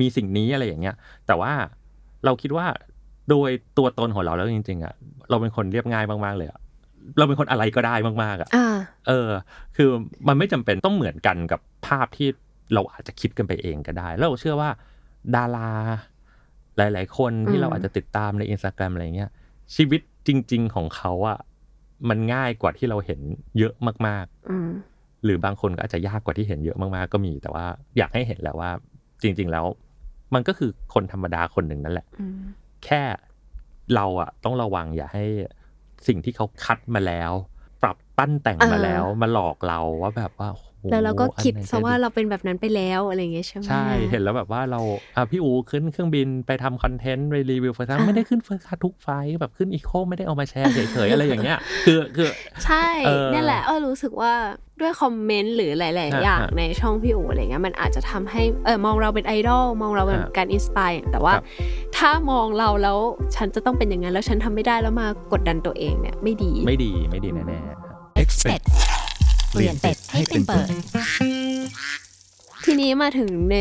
มีสิ่งนี้อะไรอย่างเงี้ย แต่ว่าเราคิดว่าโดยตัวตนของเราแล้วจริงๆอะเราเป็นคนเรียบง่ายมากๆเลยอะเราเป็นคนอะไรก็ได้มากๆอะอ่าเออ คือมันไม่จำเป็นต้องเหมือนกันกับภาพที่เราอาจจะคิดกันไปเองก็ได้ แล้วเราเชื่อว่า ดาราหลาย ๆ คนที่อืมเราอาจจะติดตามในอินสตาแกรมอะไรเงี้ยชีวิตจริง ๆ ของเขาอะมันง่ายกว่าที่เราเห็นเยอะมากอืมๆ หรือบางคนก็อาจจะยากกว่าที่เห็นเยอะมากๆก็มี แต่ว่าอยากให้เห็นแหละว่า จริง ๆ แล้ว มันก็คือคนธรรมดาคนหนึ่งนั่นแหละอืมแค่เราอะต้องระวังอย่าให้สิ่งที่เขาคัดมาแล้ว ปรับปั้นแต่งมาแล้ว มาหลอกเราว่าแบบว่าโอ้โห แล้วเราก็คิดอันไหนซะจะว่าเราเป็นแบบนั้นไปแล้วอะไรอย่างเงี้ยใช่ไหมใช่ เห็นแล้วแบบว่าเราอะพี่อู๋ขึ้นเครื่องบินไปทำ content ไปรีวิว first อ่าไม่ได้ขึ้น first class ทุก flight แบบขึ้น eco ไม่ได้เอามาแชร์เฉยๆอะไรอย่างเงี้ย คือคือใช่เออเนี่ยแหละเออรู้สึกว่าด้วย comment หรือหลาย ๆอ่าอย่างอ่าในช่องพี่อู๋อะไรเงี้ยมันอาจจะทำให้เออมองเราเป็นไอดอลมองเราเป็นอ่าการ inspire แต่ว่าครับถ้ามองเราแล้วฉันจะต้องเป็นอย่างนั้นแล้วฉันทำไม่ได้แล้วมากดดันตัวเองเนี่ยไม่ดีไม่ดีไม่ดีแน่ๆครับ Expect เปลี่ยนเป็ดให้เป็นเปิด ทีนี้มาถึงใน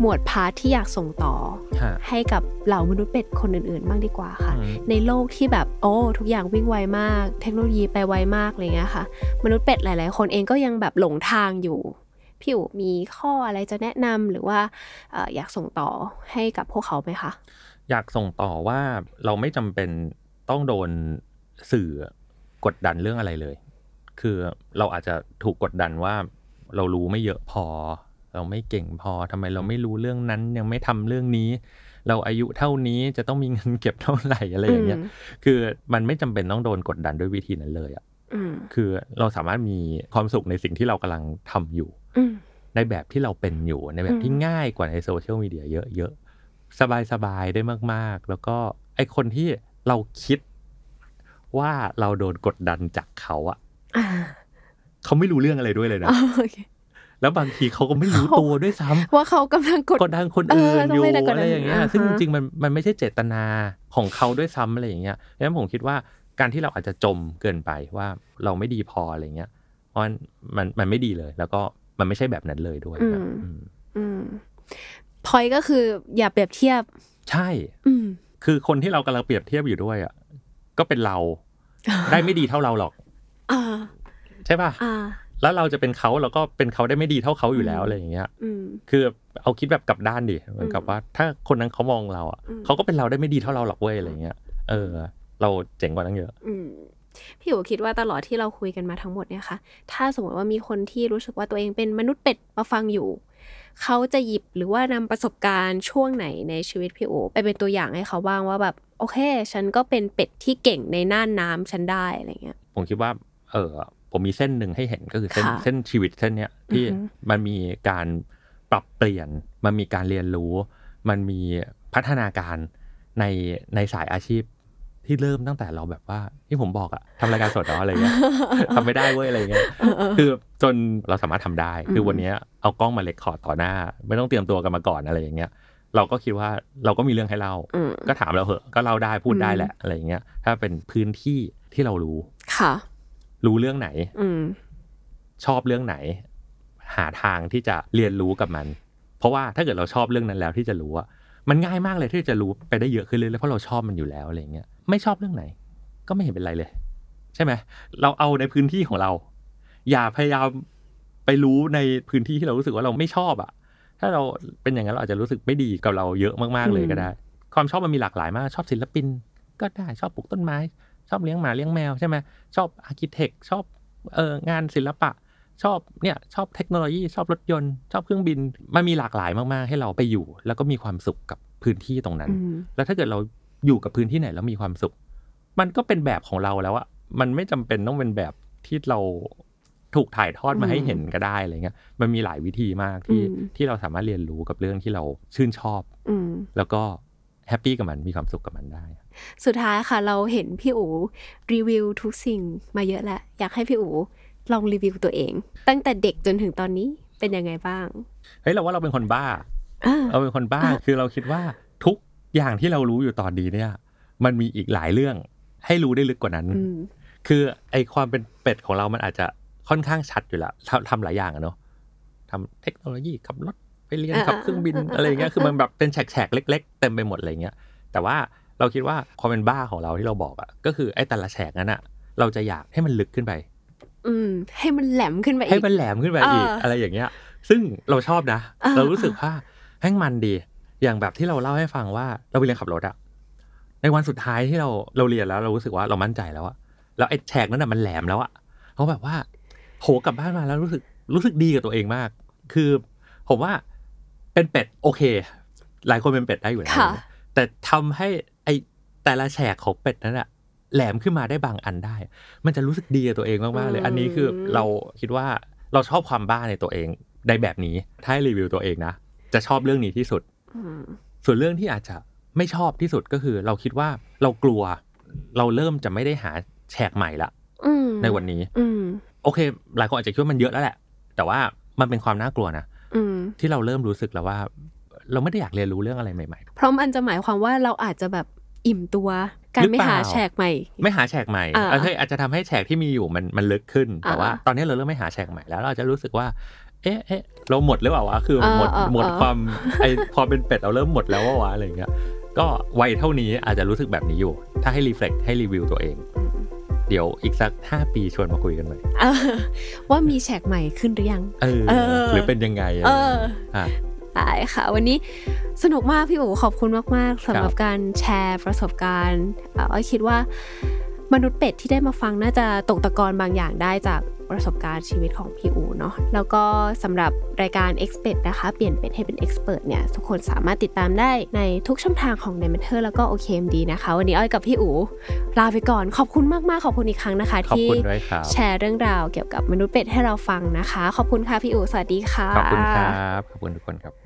หมวด part ที่อยากส่งต่อ ฮะ ให้กับเหล่ามนุษย์เป็ดคนอื่นๆ บ้างดีกว่าค่ะ อืม ในโลกที่แบบโอ้ทุกอย่างวิ่งไวมาก เทคโนโลยีไปไวมากอะไรเงี้ยค่ะ มนุษย์เป็ดหลาย ๆ คนเองก็ยังแบบหลงทางอยู่ พี่อู๋มีข้ออะไรจะแนะนำหรือว่าเอ่ออยากส่งต่อให้กับพวกเขาไหมคะ อยากส่งต่อว่าเราไม่จำเป็นต้องโดนสื่อกดดันเรื่องอะไรเลย คือเราอาจจะถูกกดดันว่าเรารู้ไม่เยอะพอ เราไม่เก่งพอทำไมเราไม่รู้เรื่องนั้นยังไม่ทำเรื่องนี้ เราอายุเท่านี้จะต้องมีเงินเก็บเท่าไหร่อะไรอย่างเงี้ยอืมคือมันไม่จำเป็นต้องโดนกดดันด้วยวิธีนั้นเลยอะอืมคือเราสามารถมีความสุขในสิ่งที่เรากำลังทำอยู่อืมในแบบที่เราเป็นอยู่ในแบบที่อืมง่ายกว่าในโซเชียลมีเดียเยอะๆ สบายๆ ได้มากๆ แล้วก็ไอคนที่เราคิดว่าเราโดนกดดันจากเขาอะอ่า เขาไม่รู้เรื่องอะไรด้วยเลยนะอ๋อโอเคแล้วบางทีเขาก็ไม่รู้เขาตัวด้วยซ้ำว่าเขากำลังกดกดดันคนอื่นเออต้อองยู่ไม่ได้กดดันอะไรอย่างเงี้ยอ่าฮะซึ่งจริงๆมันมันไม่ใช่เจตนาของเขาด้วยซ้ำอะไรอย่างเงี้ยดังนั้นผมคิดว่าการที่เราอาจจะจมเกินไปว่าเราไม่ดีพออะไรเงี้ยเพราะมันมันมันไม่ดีเลย แล้วก็มันไม่ใช่แบบนั้นเลยด้วยครับอืมอืมพอยก็คืออย่าเปรียบเทียบ ใช่ อืมคือคนที่เรากำลังเปรียบเทียบอยู่ด้วยอะก็เป็นเราได้ไม่ดีเท่าเราหรอกอ่า ใช่ป่ะอ่าแล้วเราจะเป็นเขาเราก็เป็นเขาได้ไม่ดีเท่าเขาอยู่แล้วอะไรอย่างเงี้ยอืมคือเอาคิดแบบกลับด้านดิเหมือนกับว่า ถ้าคนนั้นเขามองเราอะอืมเขาก็เป็นเราได้ไม่ดีเท่าเราหรอกเว้ยอะไรเงี้ย เออ เราเจ๋งกว่านั้นเยอะอืมพี่อู๋คิดว่าตลอดที่เราคุยกันมาทั้งหมดเนี่ยค่ะ ถ้าสมมติว่ามีคนที่รู้สึกว่าตัวเองเป็นมนุษย์เป็ดมาฟังอยู่ เขาจะหยิบหรือว่านำประสบการณ์ช่วงไหนในชีวิตพี่อู๋ไปเป็นตัวอย่างให้เขาบ้างว่าแบบ โอเค ฉันก็เป็นเป็ดที่เก่งในน่านน้ำฉันได้อะไรเงี้ย ผมคิดว่า เออผมมีเส้นหนึ่งให้เห็นก็คือเส้นค่ะเส้นชีวิตเส้นเนี้ยที่อือฮึมันมีการปรับเปลี่ยน มันมีการเรียนรู้ มันมีพัฒนาการในในสายอาชีพที่เริ่มตั้งแต่เราแบบว่าที่ผมบอกอะทำรายการสดเนาะอะไรเงี้ยทำไม่ได้เว้ยอะไรเงี้ยคือจนเราสามารถทำได้ คือวันเนี้ยเอากล้องมาเลคคอร์ดต่อหน้า ไม่ต้องเตรียมตัวกันมาก่อนอะไรอย่างเงี้ยเราก็คิดว่าเราก็มีเรื่องให้เล่าอืมก็ถามเราเหอะก็เล่าได้พูดได้อืมแหละอะไรอย่างเงี้ยถ้าเป็นพื้นที่ที่เรารู้ค่ะ รู้เรื่องไหนอืมชอบเรื่องไหน หาทางที่จะเรียนรู้กับมัน เพราะว่าถ้าเกิดเราชอบเรื่องนั้นแล้วที่จะรู้อะมันง่ายมากเลยที่จะรู้ไปได้เยอะขึ้นเรื่อยๆเพราะเราชอบมันอยู่แล้วอะไรอย่างเงี้ยไม่ชอบเรื่องไหน ก็ไม่เห็นเป็นไรเลย ใช่ไหมเราเอาในพื้นที่ของเรา อย่าพยายามไปรู้ในพื้นที่ที่เรารู้สึกว่าเราไม่ชอบอะถ้าเราเป็นอย่างนั้นเราอาจจะรู้สึกไม่ดีกับเราเยอะมากๆเลยก็ได้ ความชอบมันมีหลากหลายมากชอบศิลปิน ก็ได้ชอบปลูกต้นไม้ ชอบเลี้ยงหมาเลี้ยงแมวใช่ไหมชอบ architect ชอบเอองานศิลปะ ชอบเนี่ยชอบเทคโนโลยีชอบรถยนต์ ชอบเครื่องบิน มันมีหลากหลายมาก ๆ ให้เราไปอยู่ แล้วก็มีความสุขกับพื้นที่ตรงนั้นอืมแล้วถ้าเกิดเราอยู่กับพื้นที่ไหนแล้วมีความสุข มันก็เป็นแบบของเราแล้วอะมันไม่จำเป็นต้องเป็นแบบที่เราถูกถ่ายทอดมาให้เห็นก็ได้อะไรเงี้ย มันมีหลายวิธีมากที่อืมที่เราสามารถเรียนรู้กับเรื่องที่เราชื่นชอบอืมแล้วก็แฮปปี้กับมันมีความสุขกับมันได้ สุดท้ายค่ะ เราเห็นพี่อูรีวิวทุกสิ่งมาเยอะแล้ว อยากให้พี่อูลองรีวิวตัวเอง ตั้งแต่เด็กจนถึงตอนนี้เป็นยังไงบ้าง เฮ้ยเราว่าเราเป็นคนบ้าอ่าเราเป็นคนบ้าคือเราคิดว่าทุกอย่างที่เรารู้อยู่ตอนนี้เนี่ย มันมีอีกหลายเรื่องให้รู้ได้ลึกกว่านั้นอืมคือไอความเป็นเป็ดของเรามันอาจจะค่อนข้างชัดอยู่แล้วทำทำหลายอย่างอะเนาะทำเทคโนโลยีขับรถไปเรียนอ่าขับเครื่องบินอะไรอย่างเงี้ยคือมันแบบเป็นแฉกๆเล็ก ๆ เต็มไปหมดอะไรเงี้ยแต่ว่า เราคิดว่าความเป็นบ้าของเราที่เราบอกอะก็คือไอ้แต่ละแฉกนั้นอะเราจะอยากให้มันลึกขึ้นไป อืม ให้มันแหลมขึ้นไปอีให้กมันแหลมขึ้นไปอีกเออออะไรอย่างเงี้ย ซึ่งเราชอบนะเออเรารู้สึกว่าแม่งมันดี อย่างแบบที่เราเล่าให้ฟังว่าเราไปเรียนขับรถอะในวันสุดท้ายที่เราเราเรียนแล้ว เรารู้สึกว่าเรามั่นใจแล้วอะแล้วไอ้แฉกนั้นอะมันแหลมแล้วอะเขาแบบว่า โหกลับบ้านมาแล้วรู้สึกรู้สึกดีกับตัวเองมาก คือผมว่าเป็นเป็ดโอเค หลายคนเป็นเป็ดได้อยู่แล้วค่ะแต่ทำให้ไอ้ แต่ละแฉกของเป็ดนั้นอะแหลมขึ้นมาได้บางอันได้ มันจะรู้สึกดีกับตัวเองมากๆเลย อันนี้คือเราคิดว่าเราชอบความบ้าในตัวเองในแบบนี้ ถ้าให้รีวิวตัวเองนะ จะชอบเรื่องนี้ที่สุดอืมส่วนเรื่องที่อาจจะไม่ชอบที่สุดก็คือ เราคิดว่าเรากลัว เราเริ่มจะไม่ได้หาแฉกใหม่ละอืมในวันนี้อืมโอเค หลายคนอาจจะคิดว่ามันเยอะแล้วแหละ แต่ว่ามันเป็นความน่ากลัวนะอืมที่เราเริ่มรู้สึกแล้วว่า เราไม่ได้อยากเรียนรู้เรื่องอะไรใหม่เพราะมันจะหมายความว่าเราอาจจะแบบ อิ่มตัว การไม่หรือเปล่าหาแฉกใหม่ๆไม่หาแฉกใหม่อ่าโอเคอาจจะทำให้แฉกที่มีอยู่มันมันลึกขึ้น แต่ว่าอ่าตอนนี้เราเริ่มไม่หาแฉกใหม่แล้วเราจะรู้สึกว่า เอ๊ะเอ๊ะเราหมดหรือเปล่าวะคืออ่าหมดอ่าหมดอ่าความไอความเป็นเป็ดเราเริ่มหมดแล้วว่าวะอะไรอย่างเงี้ยก็วัยเท่านี้อาจจะรู้สึกแบบนี้อยู่ ถ้าให้รีเฟล็กให้รีวิวตัวเอง เดี๋ยวอีกสักห้าปีชวนมาคุยกันใหม่เออว่ามีแฉกใหม่ขึ้นหรือยัง เออเออหรือเป็นยังไงอะ ไรเออย่างอเงี้ยอะได้ค่ะ วันนี้สนุกมากพี่อู๋ขอบคุณมากๆสำหรับครับการแชร์ประสบการณ์เอ่ออ้อยคิดว่ามนุษย์เป็ดที่ได้มาฟังน่าจะตกตะกอนบางอย่างได้จากประสบการณ์ชีวิตของพี่อู๋เนาะแล้วก็สำหรับรายการ Expert นะคะ เปลี่ยนเป็ดให้เป็น Expert เนี่ย ทุกคนสามารถติดตามได้ในทุกช่องทางของ n e m a t e r แล้วก็ OKMD นะคะ วันนี้อ้อยกับพี่อู๋ลาไปก่อนขอบคุณมาก ๆ ขอบคุณอีกครั้งนะคะขอบที่คุณด้วยครับแชร์เรื่องราวเกี่ยวกับมนุษย์เป็ดให้เราฟังนะคะ ขอบคุณค่ะพี่อู๋สวัสดีค่ะ ขอบคุณครับ ขอบคุณทุกคนครับ